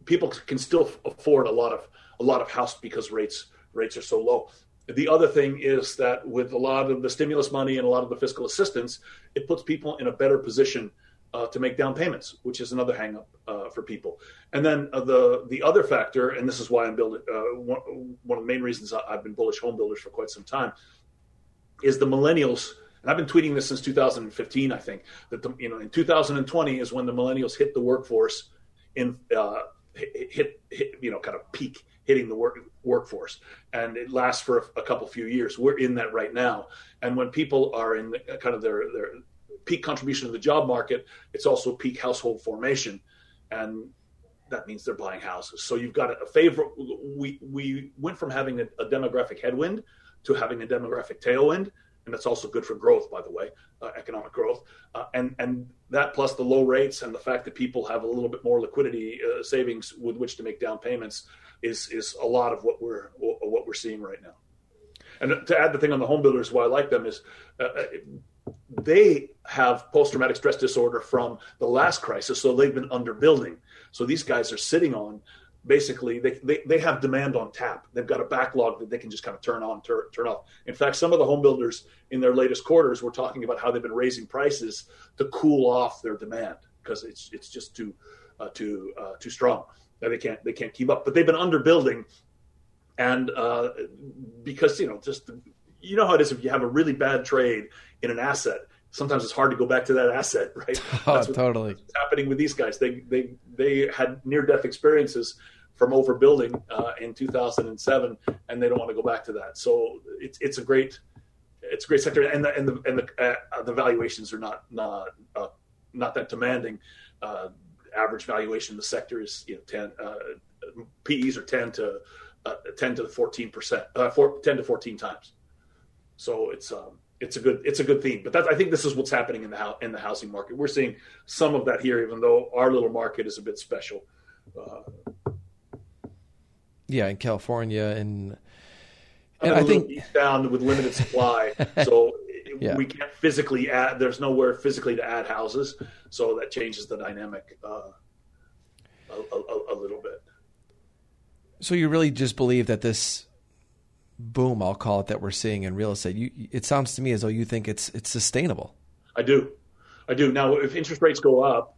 Speaker 2: people can still afford a lot of a lot of house because rates rates are so low. The other thing is that with a lot of the stimulus money and a lot of the fiscal assistance, it puts people in a better position uh, to make down payments, which is another hangup uh, for people. And then uh, the the other factor, and this is why I'm building uh, one, one of the main reasons I've been bullish home builders for quite some time, is the millennials. And I've been tweeting this since 2015. I think that the, you know in 2020 is when the millennials hit the workforce in uh, hit, hit you know kind of peak hitting the work workforce, and it lasts for a, a couple few years. We're in that right now, and when people are in kind of their their peak contribution to the job market, it's also peak household formation, and that means they're buying houses. So you've got a, favor. We we went from having a, a, demographic headwind to having a demographic tailwind, and that's also good for growth, by the way, uh, economic growth. Uh, and and that plus the low rates and the fact that people have a little bit more liquidity uh, savings with which to make down payments is is a lot of what we're what we're seeing right now. And to add the thing on the home builders, why I like them is uh, they have post-traumatic stress disorder from the last crisis, so they've been underbuilding. So these guys are sitting on basically they, they, they have demand on tap. They've got a backlog that they can just kind of turn on, turn, turn off. In fact, some of the home builders in their latest quarters were talking about how they've been raising prices to cool off their demand because it's it's just too uh, too uh, too strong. They can't they can't keep up. But they've been underbuilding, and uh, because you know just you know how it is if you have a really bad trade in an asset sometimes it's hard to go back to that asset, right?
Speaker 1: Oh, that's what, totally.
Speaker 2: What's happening with these guys. They they they had near death experiences from overbuilding uh, in 2007, and they don't want to go back to that. So it's it's a great it's a great sector, and the and the and the, uh, the valuations are not not uh, not that demanding. Uh, average valuation in the sector is you know 10 uh, PEs are 10 to uh, 10 to 14 percent, 10 to 14 times. So it's um, it's a good it's a good theme. But that, I think this is what's happening in the in the housing market. We're seeing some of that here, even though our little market is a bit special. Uh,
Speaker 1: yeah, in California and
Speaker 2: and I think down with limited supply, so yeah. we can't physically add. There's nowhere physically to add houses, so that changes the dynamic uh, a, a, a little bit.
Speaker 1: So you really just believe that this boom, I'll call it, that we're seeing in real estate. You, it sounds to me as though you think it's it's sustainable.
Speaker 2: I do, I do. Now, if interest rates go up,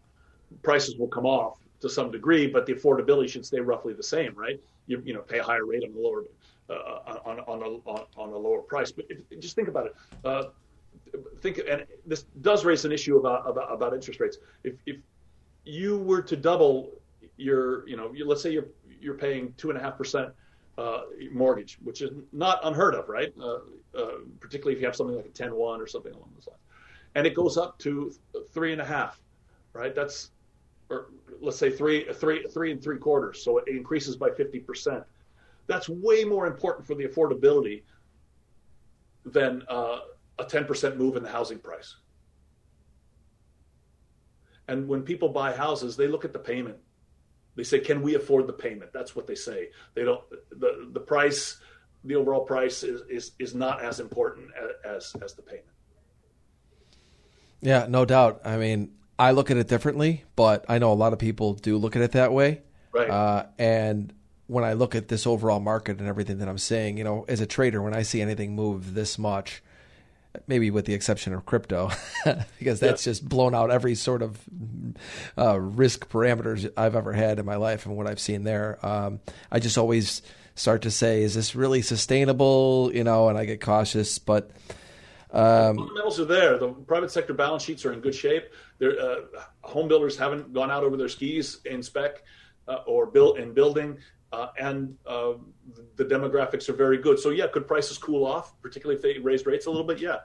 Speaker 2: prices will come off to some degree, but the affordability should stay roughly the same, right? You, you know, pay a higher rate on the lower uh, on on a on, on, a lower price. But if, just think about it. Uh, think, and this does raise an issue about about, about interest rates. If if you were to double your, you know, you, let's say you're you're paying two and a half percent uh, mortgage, which is not unheard of, right? Uh, uh, particularly if you have something like a 10-1 or something along those lines. And it goes up to three and a half, right? That's, or let's say three, three, three and three quarters. So it increases by 50%. That's way more important for the affordability than uh, a 10% move in the housing price. And when people buy houses, they look at the payment they say, "Can we afford the payment?" That's what they say. They don't. the The price, the overall price, is is, is not as important as as the payment.
Speaker 1: Yeah, no doubt. I mean, I look at it differently, but I know a lot of people do look at it that way.
Speaker 2: Right.
Speaker 1: Uh, and when I look at this overall market and everything that I'm saying, you know, as a trader, when I see anything move this much, maybe with the exception of crypto, because that's yeah. just blown out every sort of uh, risk parameters I've ever had in my life and what I've seen there. Um, I just always start to say, is this really sustainable? You know, and I get cautious, but.
Speaker 2: Um, fundamentals are there. The private sector balance sheets are in good shape. Uh, home builders haven't gone out over their skis in spec. uh, or built in building, uh, and uh, the demographics are very good. So yeah, could prices cool off, particularly if they raise rates a little bit? Yeah,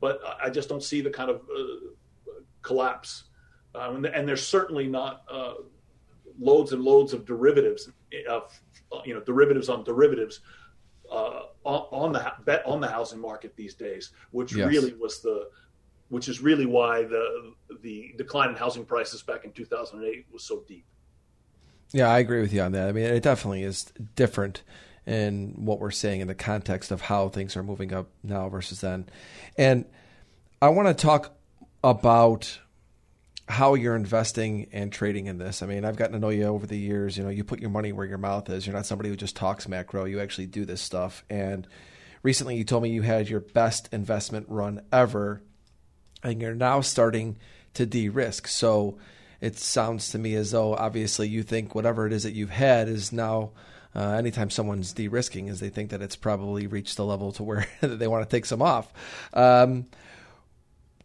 Speaker 2: but I just don't see the kind of uh, collapse, um, and there's certainly not uh, loads and loads of derivatives, of you know derivatives on derivatives. on the on the housing market these days, which yes. really was the which is really why the the decline in housing prices back in 2008 was so deep.
Speaker 1: Yeah, I agree with you on that. I mean, it definitely is different in what we're saying in the context of how things are moving up now versus then. And I want to talk about how you're investing and trading in this. I mean, I've gotten to know you over the years. You know, you put your money where your mouth is. You're not somebody who just talks macro. You actually do this stuff. And recently you told me you had your best investment run ever and you're now starting to de-risk. So it sounds to me as though obviously you think whatever it is that you've had is now uh, anytime someone's de-risking is they think that it's probably reached the level to where they want to take some off. Um,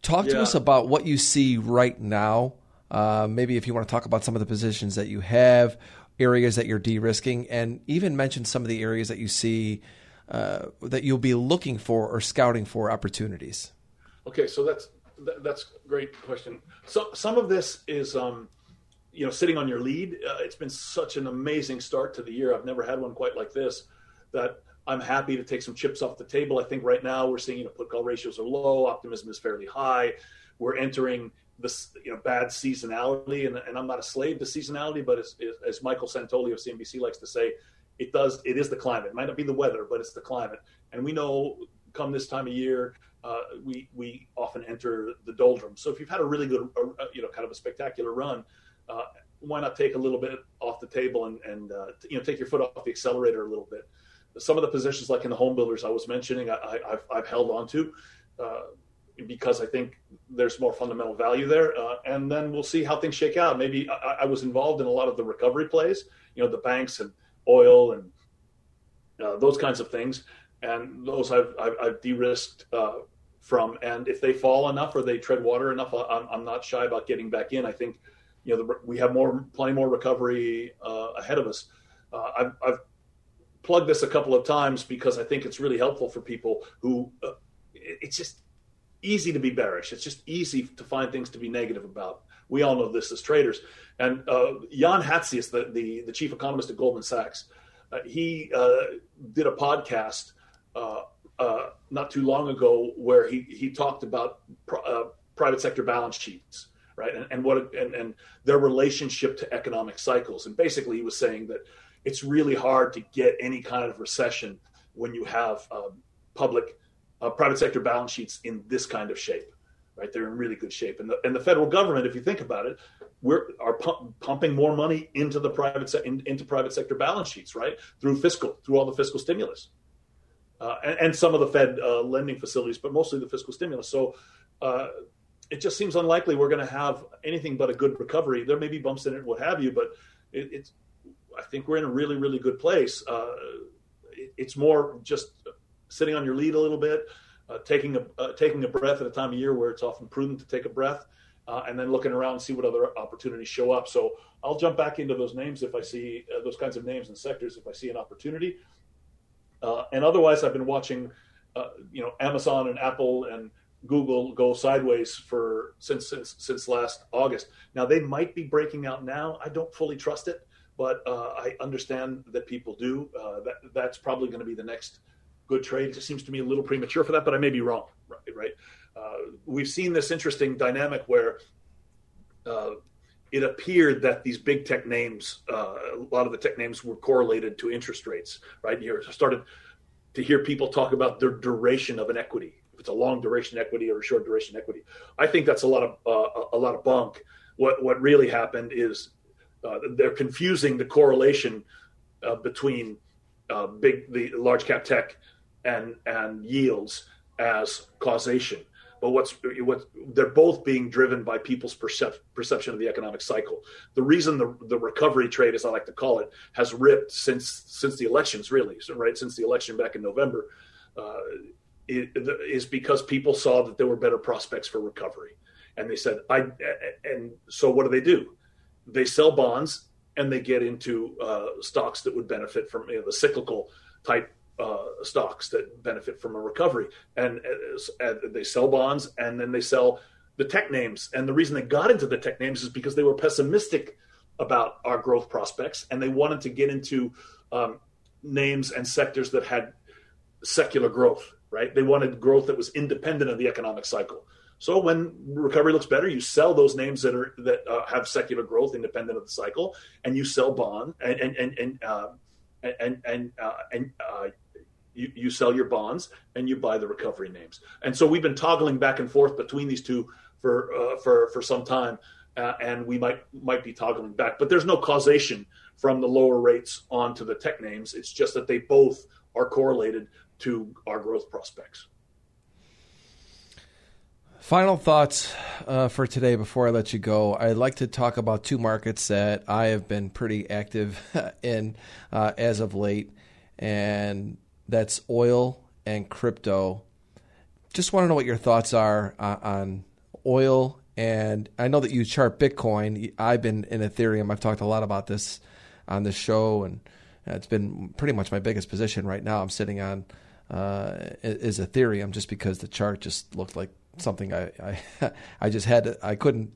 Speaker 1: talk yeah. to us about what you see right now. Uh, maybe if you want to talk about some of the positions that you have, areas that you're de-risking, and even mention some of the areas that you see uh, that you'll be looking for or scouting for opportunities.
Speaker 2: Okay, so that's th- that's a great question. So some of this is, um, you know, sitting on your lead. Uh, it's been such an amazing start to the year. I've never had one quite like this. That I'm happy to take some chips off the table. I think right now we're seeing, you know, put call ratios are low, optimism is fairly high. We're entering this, you know, bad seasonality, and, and I'm not a slave to seasonality, but as, as Michael Santoli of CNBC likes to say, it does. It is the climate. It might not be the weather, but it's the climate. And we know, come this time of year, uh, we we often enter the doldrums. So if you've had a really good, uh, you know, kind of a spectacular run, uh, why not take a little bit off the table and and uh, you know take your foot off the accelerator a little bit. Some of the positions, like in the home builders I was mentioning, I, have I've held on to uh, because I think there's more fundamental value there. Uh, and then we'll see how things shake out. Maybe I, I, was involved in a lot of the recovery plays, you know, the banks and oil and those kinds of things and those I've, I've, I've de-risked uh, from. And if they fall enough or they tread water enough, I'm, I'm not shy about getting back in. I think you know the, we have more, plenty more recovery uh, ahead of us. Uh, I've, I've, plugged this a couple of times because I think it's really helpful for people who uh, it's just easy to be bearish. It's just easy to find things to be negative about. We all know this as traders. And uh, Jan Hatzius, the, the, the chief economist at Goldman Sachs, uh, he did a podcast uh, not too long ago where he he talked about pr- uh, private sector balance sheets, right, and, and what and, and their relationship to economic cycles. And basically, he was saying that it's really hard to get any kind of recession when you have um, public uh, private sector balance sheets in this kind of shape right? They're in really good shape. And the, and the federal government if you think about it we're are pump, pumping more money into the private se- in, into private sector balance sheets right? Through fiscal through all the fiscal stimulus uh, and, and, some of the Fed uh, lending facilities, but mostly the fiscal stimulus. So uh, it just seems unlikely we're going to have anything but a good recovery. There may be bumps in it, what have you, but it, it's. I think we're in a really, really good place. Uh, it, it's more just sitting on your lead a little bit, uh, taking a taking a breath at a time of year where it's often prudent to take a breath. and then looking around and see what other opportunities show up. So I'll jump back into those names if I see those kinds of names and sectors if I see an opportunity. Uh, and otherwise, I've been watching, uh, you know, Amazon and Apple and Google go sideways for since since since last August. Now they might be breaking out now. I don't fully trust it, but uh, I understand that people do. Uh, that that's probably going to be the next good trade. It seems to me a little premature for that, but I may be wrong. Right? Right? Uh, we've seen this interesting dynamic where uh, it appeared that these big tech names, uh, a lot of the tech names were correlated to interest rates, right? You started to hear people talk about the duration of an equity, if it's a long duration equity or a short duration equity. I think that's a lot of uh, a lot of bunk. What what really happened is uh, they're confusing the correlation uh, between uh, big the large cap tech and and yields as causation but what's what they're both being driven by people's percep- perception of the economic cycle. The reason the the recovery trade, as I like to call it, has ripped since since the elections, really, right since the election back in November, uh, it, is because people saw that there were better prospects for recovery, and they said, "I." And so, what do they do? They sell bonds and they get into uh, stocks that would benefit from you know, the cyclical type uh, stocks that benefit from a recovery. And, uh, they sell bonds and then they sell the tech names. And the reason they got into the tech names is because they were pessimistic about our growth prospects and they wanted to get into um, names and sectors that had secular growth, right? They wanted growth that was independent of the economic cycle. So when recovery looks better, you sell those names that are that uh, have secular growth independent of the cycle, and you sell bond and and and and uh, and and, uh, and uh, you, you sell your bonds and you buy the recovery names. And so we've been toggling back and forth between these two for uh, for for some time, uh, and we might might be toggling back. But there's no causation from the lower rates onto the tech names. It's just that they both are correlated to our growth prospects.
Speaker 1: Final thoughts uh, for today before I let you go. I'd like to talk about two markets that I have been pretty active in uh, as of late, and that's oil and crypto. Just want to know what your thoughts are uh, on oil. And I know that you chart Bitcoin. I've been in Ethereum. I've talked a lot about this on the show, and it's been pretty much my biggest position right now. I'm sitting on uh, is Ethereum just because the chart just looked like something I I, I just had to, I couldn't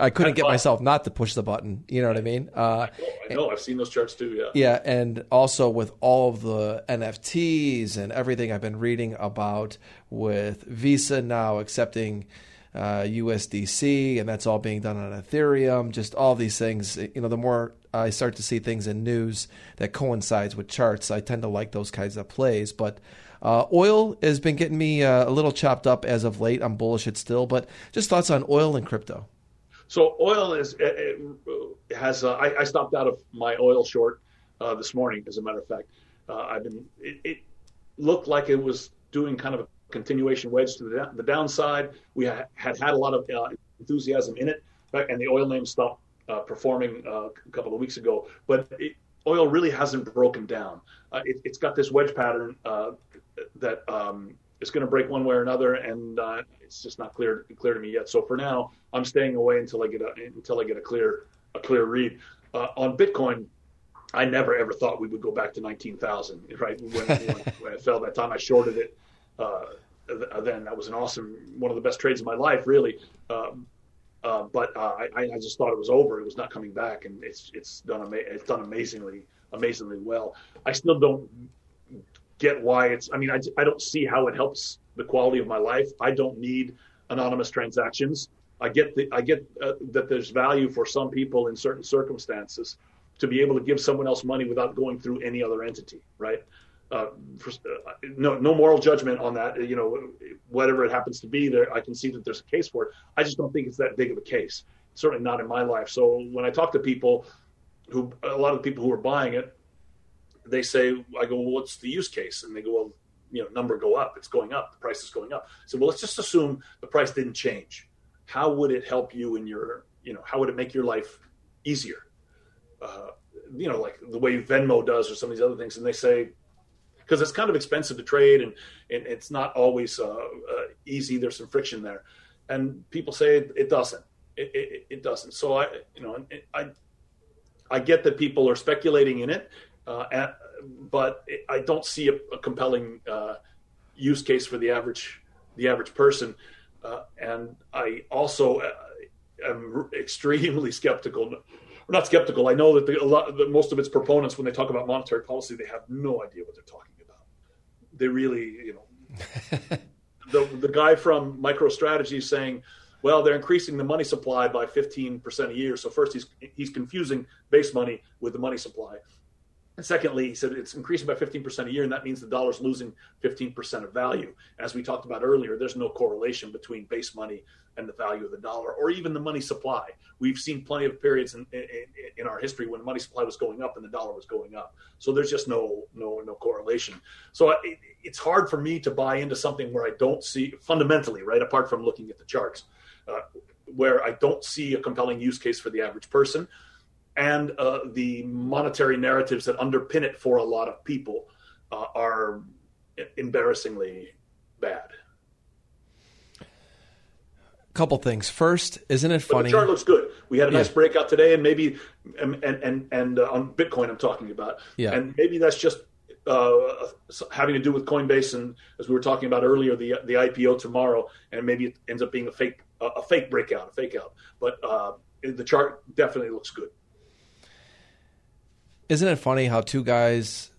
Speaker 1: I couldn't get myself not to push the button. You know what I mean?
Speaker 2: Uh, I know. I've seen those charts too. Yeah.
Speaker 1: Yeah, and also with all of the NFTs and everything I've been reading about with Visa now accepting uh, USDC, and that's all being done on Ethereum. Just all these things. You know, the more I start to see things in news that coincides with charts, I tend to like those kinds of plays. But uh, oil has been getting me uh, a little chopped up as of late. I'm bullish it still, but just thoughts on oil and crypto.
Speaker 2: So oil is has. Uh, I, stopped out of my oil short uh, this morning. As a matter of fact, uh, I've been. It, it, looked like it was doing kind of a continuation wedge to the, the downside. We had had a lot of uh, enthusiasm in it, and the oil name stopped performing a couple of weeks ago. But it, oil really hasn't broken down. It, has got this wedge pattern that um, is going to break one way or another, and uh, it's just not clear clear to me yet. So for now, I'm staying away until I get a until I get a clear a clear read uh, on Bitcoin. I never ever thought we would go back to 19,000. Right when, when, when, it fell that time, I shorted it. Uh, then that was an awesome, one of the best trades of my life, really. Um, uh, but uh, I, I, just thought it was over. It was not coming back, and it's it's done ama- it's done amazingly amazingly well. I still don't get why it's. I mean, I, I don't see how it helps the quality of my life. I don't need anonymous transactions. I get the I get uh, that there's value for some people in certain circumstances to be able to give someone else money without going through any other entity, right? Uh, for, uh, no, no moral judgment on that. You know, whatever it happens to be, there I can see that there's a case for it. I just don't think it's that big of a case. Certainly not in my life. So when I talk to people, who a lot of the people who are buying it, they say, I go, well, what's the use case? And they go, well, you know, number go up. It's going up. The price is going up. So, well, let's just assume the price didn't change. How would it help you in your, you know, how would it make your life easier? Uh, you know, like the way Venmo does or some of these other things. And they say, because it's kind of expensive to trade and, and it's not always uh, uh, easy. There's some friction there. And people say it, doesn't. It, it, it, doesn't. So I, you know, I, I get that people are speculating in it uh, but I don't see a, a compelling uh, use case for the average the average person. Uh, and I also uh, am extremely skeptical. not skeptical. I know that, the, lot, that most of its proponents, when they talk about monetary policy, they have no idea what they're talking about. They really, you know, the the guy from MicroStrategy saying, well, they're increasing the money supply by 15% a year. So first, he's he's confusing base money with the money supply. And secondly, he said it's increasing by 15% a year, and that means the dollar's losing 15% of value. As we talked about earlier, there's no correlation between base money and the value of the dollar, or even the money supply. We've seen plenty of periods in, in, in our history when the money supply was going up and the dollar was going up. So there's just no no no correlation. So it, it's hard for me to buy into something where I don't see fundamentally, right, apart from looking at the charts, uh, where I don't see a compelling use case for the average person and uh, the monetary narratives that underpin it for a lot of people uh, are embarrassingly bad.
Speaker 1: Couple things. First, isn't it funny?
Speaker 2: But the chart looks good. We had a nice yeah. breakout today, and maybe and and and uh, on Bitcoin, I'm talking about.
Speaker 1: Yeah.
Speaker 2: And maybe that's just uh, having to do with Coinbase, and as we were talking about earlier, the the IPO tomorrow, and maybe it ends up being a fake a fake breakout, a fake out. But uh, the chart definitely looks good.
Speaker 1: Isn't it funny how two guys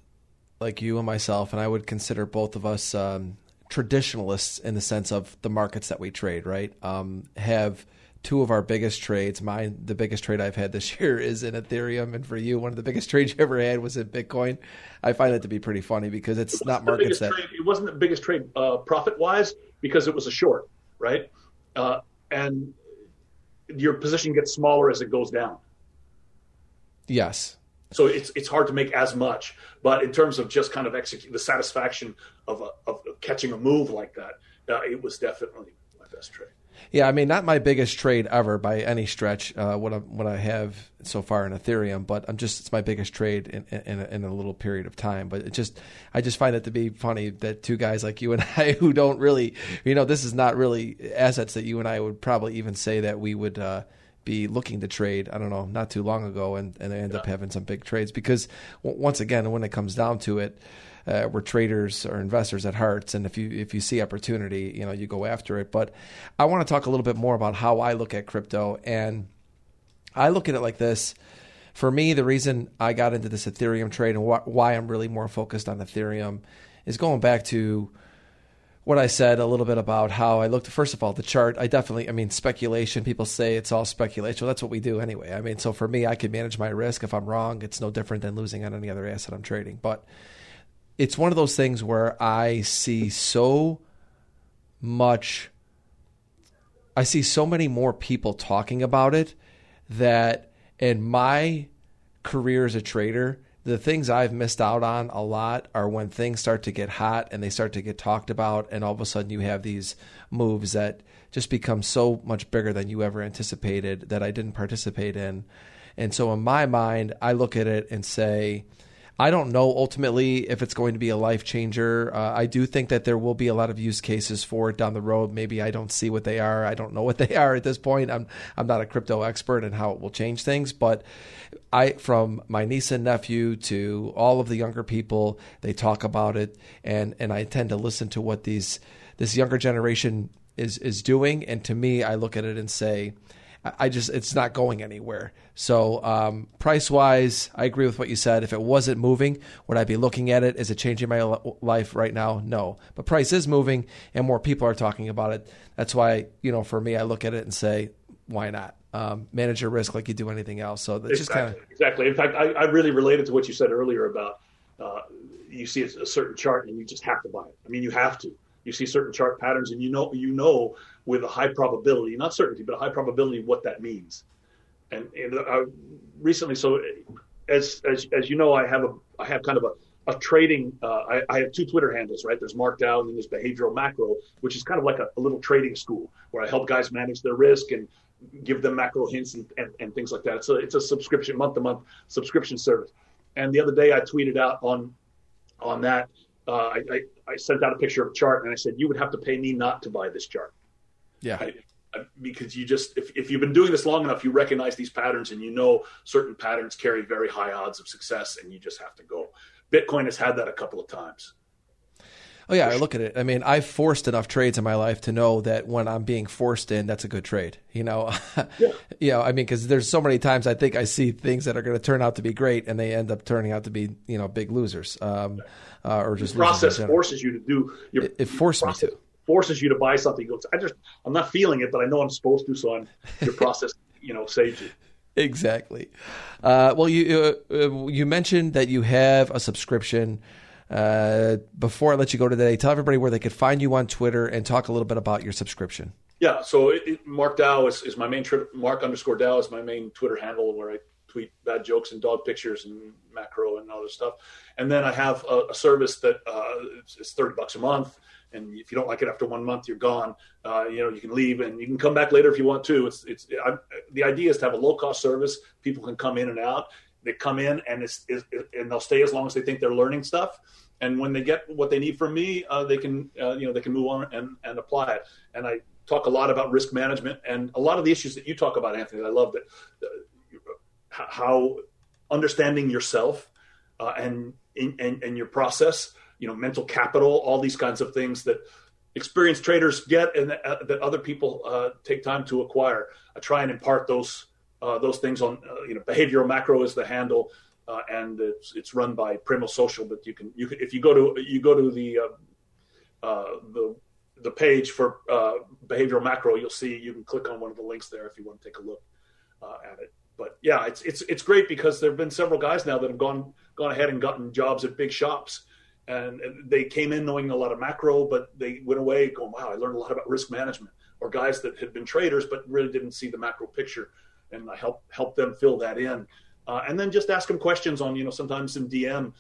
Speaker 1: like you and myself, and I would consider both of us um, traditionalists in the sense of the markets that we trade, right? Um, have two of our biggest trades. Mine, the biggest trade I've had this year is in Ethereum, and for you, one of the biggest trades you ever had was in Bitcoin. I find that to be pretty funny because it's it not markets that
Speaker 2: trade, it wasn't the biggest trade uh, profit wise because it was a short, right? Uh, and your position gets smaller as it goes down.
Speaker 1: Yes.
Speaker 2: So it's it's hard to make as much, but in terms of just kind of execute the satisfaction of, a, of catching a move like that, uh, it was definitely my best trade.
Speaker 1: Yeah, I mean, not my biggest trade ever by any stretch. Uh, what I, what I have so far in Ethereum, but I'm just it's my biggest trade in in, in a little period of time. But it just I just find it to be funny that two guys like you and I, who don't really, you know, this is not really assets that you and I would probably even say that we would. Uh, be looking to trade, I don't know, not too long ago, and, and I end yeah. up having some big trades because w- once again, when it comes down to it, uh, we're traders or investors at hearts, and if you if you see opportunity, you know you go after it. But I want to talk a little bit more about how I look at crypto, and I look at it like this. For me, the reason I got into this Ethereum trade and wh- why I'm really more focused on Ethereum is going back to what I said a little bit about how I looked. First of all, the chart. I definitely. I mean, speculation. People say it's all speculation. Well, that's what we do anyway. I mean, so for me, I can manage my risk. If I'm wrong, it's no different than losing on any other asset I'm trading. But it's one of those things where I see so much I see so many more people talking about it that in my career as a trader, the things I've missed out on a lot are when things start to get hot and they start to get talked about, and all of a sudden you have these moves that just become so much bigger than you ever anticipated that I didn't participate in. And so, in my mind, I look at it and say, I don't know ultimately if it's going to be a life changer. Uh, I do think that there will be a lot of use cases for it down the road. Maybe I don't see what they are. I don't know what they are at this point. I'm I'm not a crypto expert and how it will change things, but I from my niece and nephew to all of the younger people, they talk about it, and and I tend to listen to what these this younger generation is is doing, and to me, I look at it and say I just it's not going anywhere. So um, price wise, I agree with what you said. If it wasn't moving, would I be looking at it? Is it changing my life right now? No. But price is moving, and more people are talking about it. That's why you know, for me, I look at it and say, why not? Um, manage your risk like you do anything else. So that's
Speaker 2: exactly.
Speaker 1: just kind of
Speaker 2: exactly. In fact, I, I, really related to what you said earlier about uh, you see a certain chart and you just have to buy it. I mean, you have to. You see certain chart patterns, and you know you know with a high probability, not certainty, but a high probability what that means. And, and uh, recently, so as, as, as you know, I have a, I have kind of a, a trading, uh, I, I, have two Twitter handles, right? There's Mark Dow and then there's Behavioral Macro, which is kind of like a, a, little trading school where I help guys manage their risk and give them macro hints and, and, and things like that. So it's a subscription, month to month subscription service. And the other day I tweeted out on, on that, uh, I, I, I sent out a picture of a chart and I said, you would have to pay me not to buy this chart.
Speaker 1: Yeah.
Speaker 2: I, I, because you just, if, if you've been doing this long enough, you recognize these patterns and you know certain patterns carry very high odds of success and you just have to go. Bitcoin has had that a couple of times.
Speaker 1: Oh yeah, I look at it. I mean, I've forced enough trades in my life to know that when I'm being forced in, that's a good trade. You know, yeah. you know, I mean, because there's so many times I think I see things that are going to turn out to be great, and they end up turning out to be you know big losers, um, uh, or just
Speaker 2: the process forces you to do.
Speaker 1: Your, it, it forced me to
Speaker 2: forces you to buy something. Goes, I just, I'm not feeling it, but I know I'm supposed to. So I'm, your process, you know, saves you.
Speaker 1: Exactly. Uh, well, you uh, uh, you mentioned that you have a subscription. Uh, before I let you go today, tell everybody where they could find you on Twitter and talk a little bit about your subscription.
Speaker 2: Yeah, so it, it, Mark Dow is, is my main tri- Mark underscore Dow is my main Twitter handle where I tweet bad jokes and dog pictures and macro and other stuff. And then I have a, a service that uh, is thirty bucks a month and if you don't like it after one month, you're gone. Uh, you know, you can leave and you can come back later if you want to. It's it's I, the idea is to have a low cost service. People can come in and out. They come in and it's, it's, and they'll stay as long as they think they're learning stuff. And when they get what they need from me, uh, they can uh, you know they can move on and, and apply it. And I talk a lot about risk management and a lot of the issues that you talk about, Anthony. I love that uh, how understanding yourself uh, and, and and your process, you know, mental capital, all these kinds of things that experienced traders get and that, uh, that other people uh, take time to acquire. I try and impart those uh, those things on uh, you know behavioral macro is the handle. Uh, and it's it's run by Primo Social. But you can you can if you go to you go to the uh, the the page for behavioral macro, you'll see you can click on one of the links there if you want to take a look at it. But yeah, it's it's it's great because there have been several guys now that have gone gone ahead and gotten jobs at big shops and they came in knowing a lot of macro, but they went away going, "Wow, I learned a lot about risk management." Or guys that had been traders but really didn't see the macro picture, and I help help them fill that in. Uh, and then just ask them questions on, you know, sometimes in DM,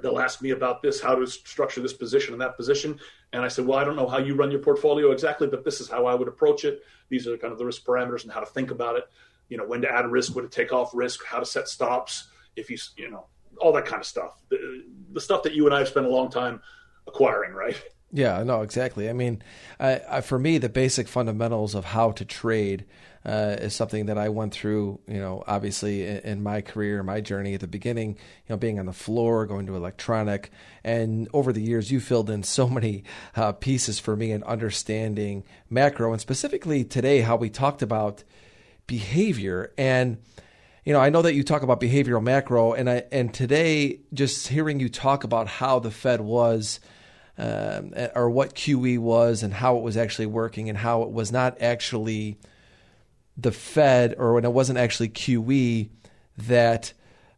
Speaker 2: they'll ask me about this, how to structure this position and that position. And I said, well, I don't know how you run your portfolio exactly, but this is how I would approach it. These are kind of the risk parameters and how to think about it. You know, when to add risk, when to take off risk, how to set stops. If you, you know, all that kind of stuff. The, the stuff that you and I have spent a long time acquiring, right?
Speaker 1: Yeah, no, exactly. I mean, I, I, for me, the basic fundamentals of how to trade uh, is something that I went through. You know, obviously in, in, my career, my journey at the beginning. You know, being on the floor, going to electronic, and over the years, you filled in so many uh, pieces for me in understanding macro, and specifically today, how we talked about behavior and you know, I know that you talk about behavioral macro, and I and today just hearing you talk about how the Fed was, um, or what QE was, and how it was actually working, and how it was not actually the Fed, or when it wasn't actually QE that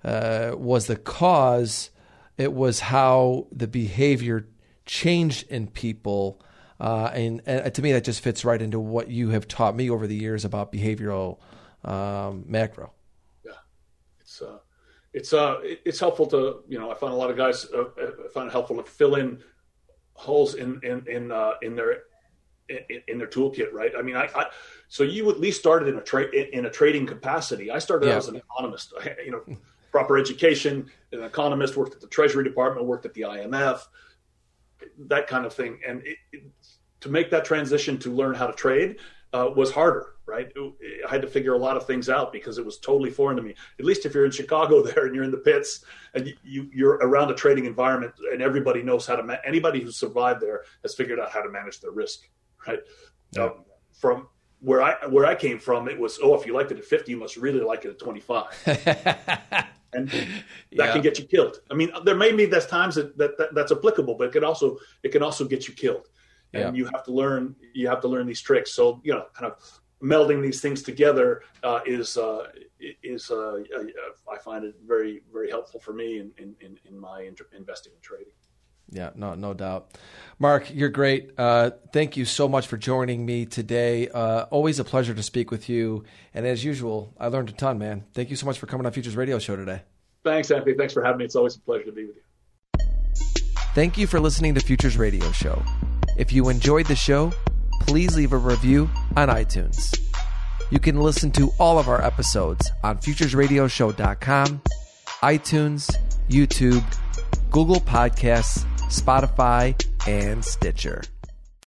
Speaker 1: uh, was the cause. It was how the behavior changed in people. Uh, and, and, to me, that just fits right into what you have taught me over the years about behavioral um, macro
Speaker 2: it's uh, it's uh, it's helpful to you know I find a lot of guys uh, I find it helpful to fill in holes in in in uh, in their in, in, their toolkit, right? I mean, I, I, so you at least started in a trade in a trading capacity. I started yeah. as an economist, you know, proper education, an economist, worked at the Treasury Department, worked at the IMF, that kind of thing, and it, it, to make that transition to learn how to trade uh, was harder right? I had to figure a lot of things out because it was totally foreign to me. At least if you're in Chicago there and you're in the pits and you, you're around a trading environment and everybody knows how to, ma- anybody who survived there has figured out how to manage their risk, right? Yeah. Um, from where I where I came from, it was oh, if you liked it at 50, you must really like it at 25. and that yeah. can get you killed. I mean, there may be there's times that, that, that, that's applicable, but it can also it can also get you killed. And yeah. you have to learn you have to learn these tricks. So you know, kind of melding these things together uh, is uh, is uh, I find it very very helpful for me in in, in my investing and trading.
Speaker 1: Yeah, no, no doubt. Mark, you're great. Uh, thank you so much for joining me today. Uh, always a pleasure to speak with you. And as usual, I learned a ton, man. Thank you so much for coming on Futures Radio Show today.
Speaker 2: Thanks, Anthony. Thanks for having me. It's always a pleasure to be with you.
Speaker 1: Thank you for listening to Futures Radio Show. If you enjoyed the show, please leave a review on iTunes. You can listen to all of our episodes on futuresradioshow.com, iTunes, YouTube, Google Podcasts, Spotify, and Stitcher.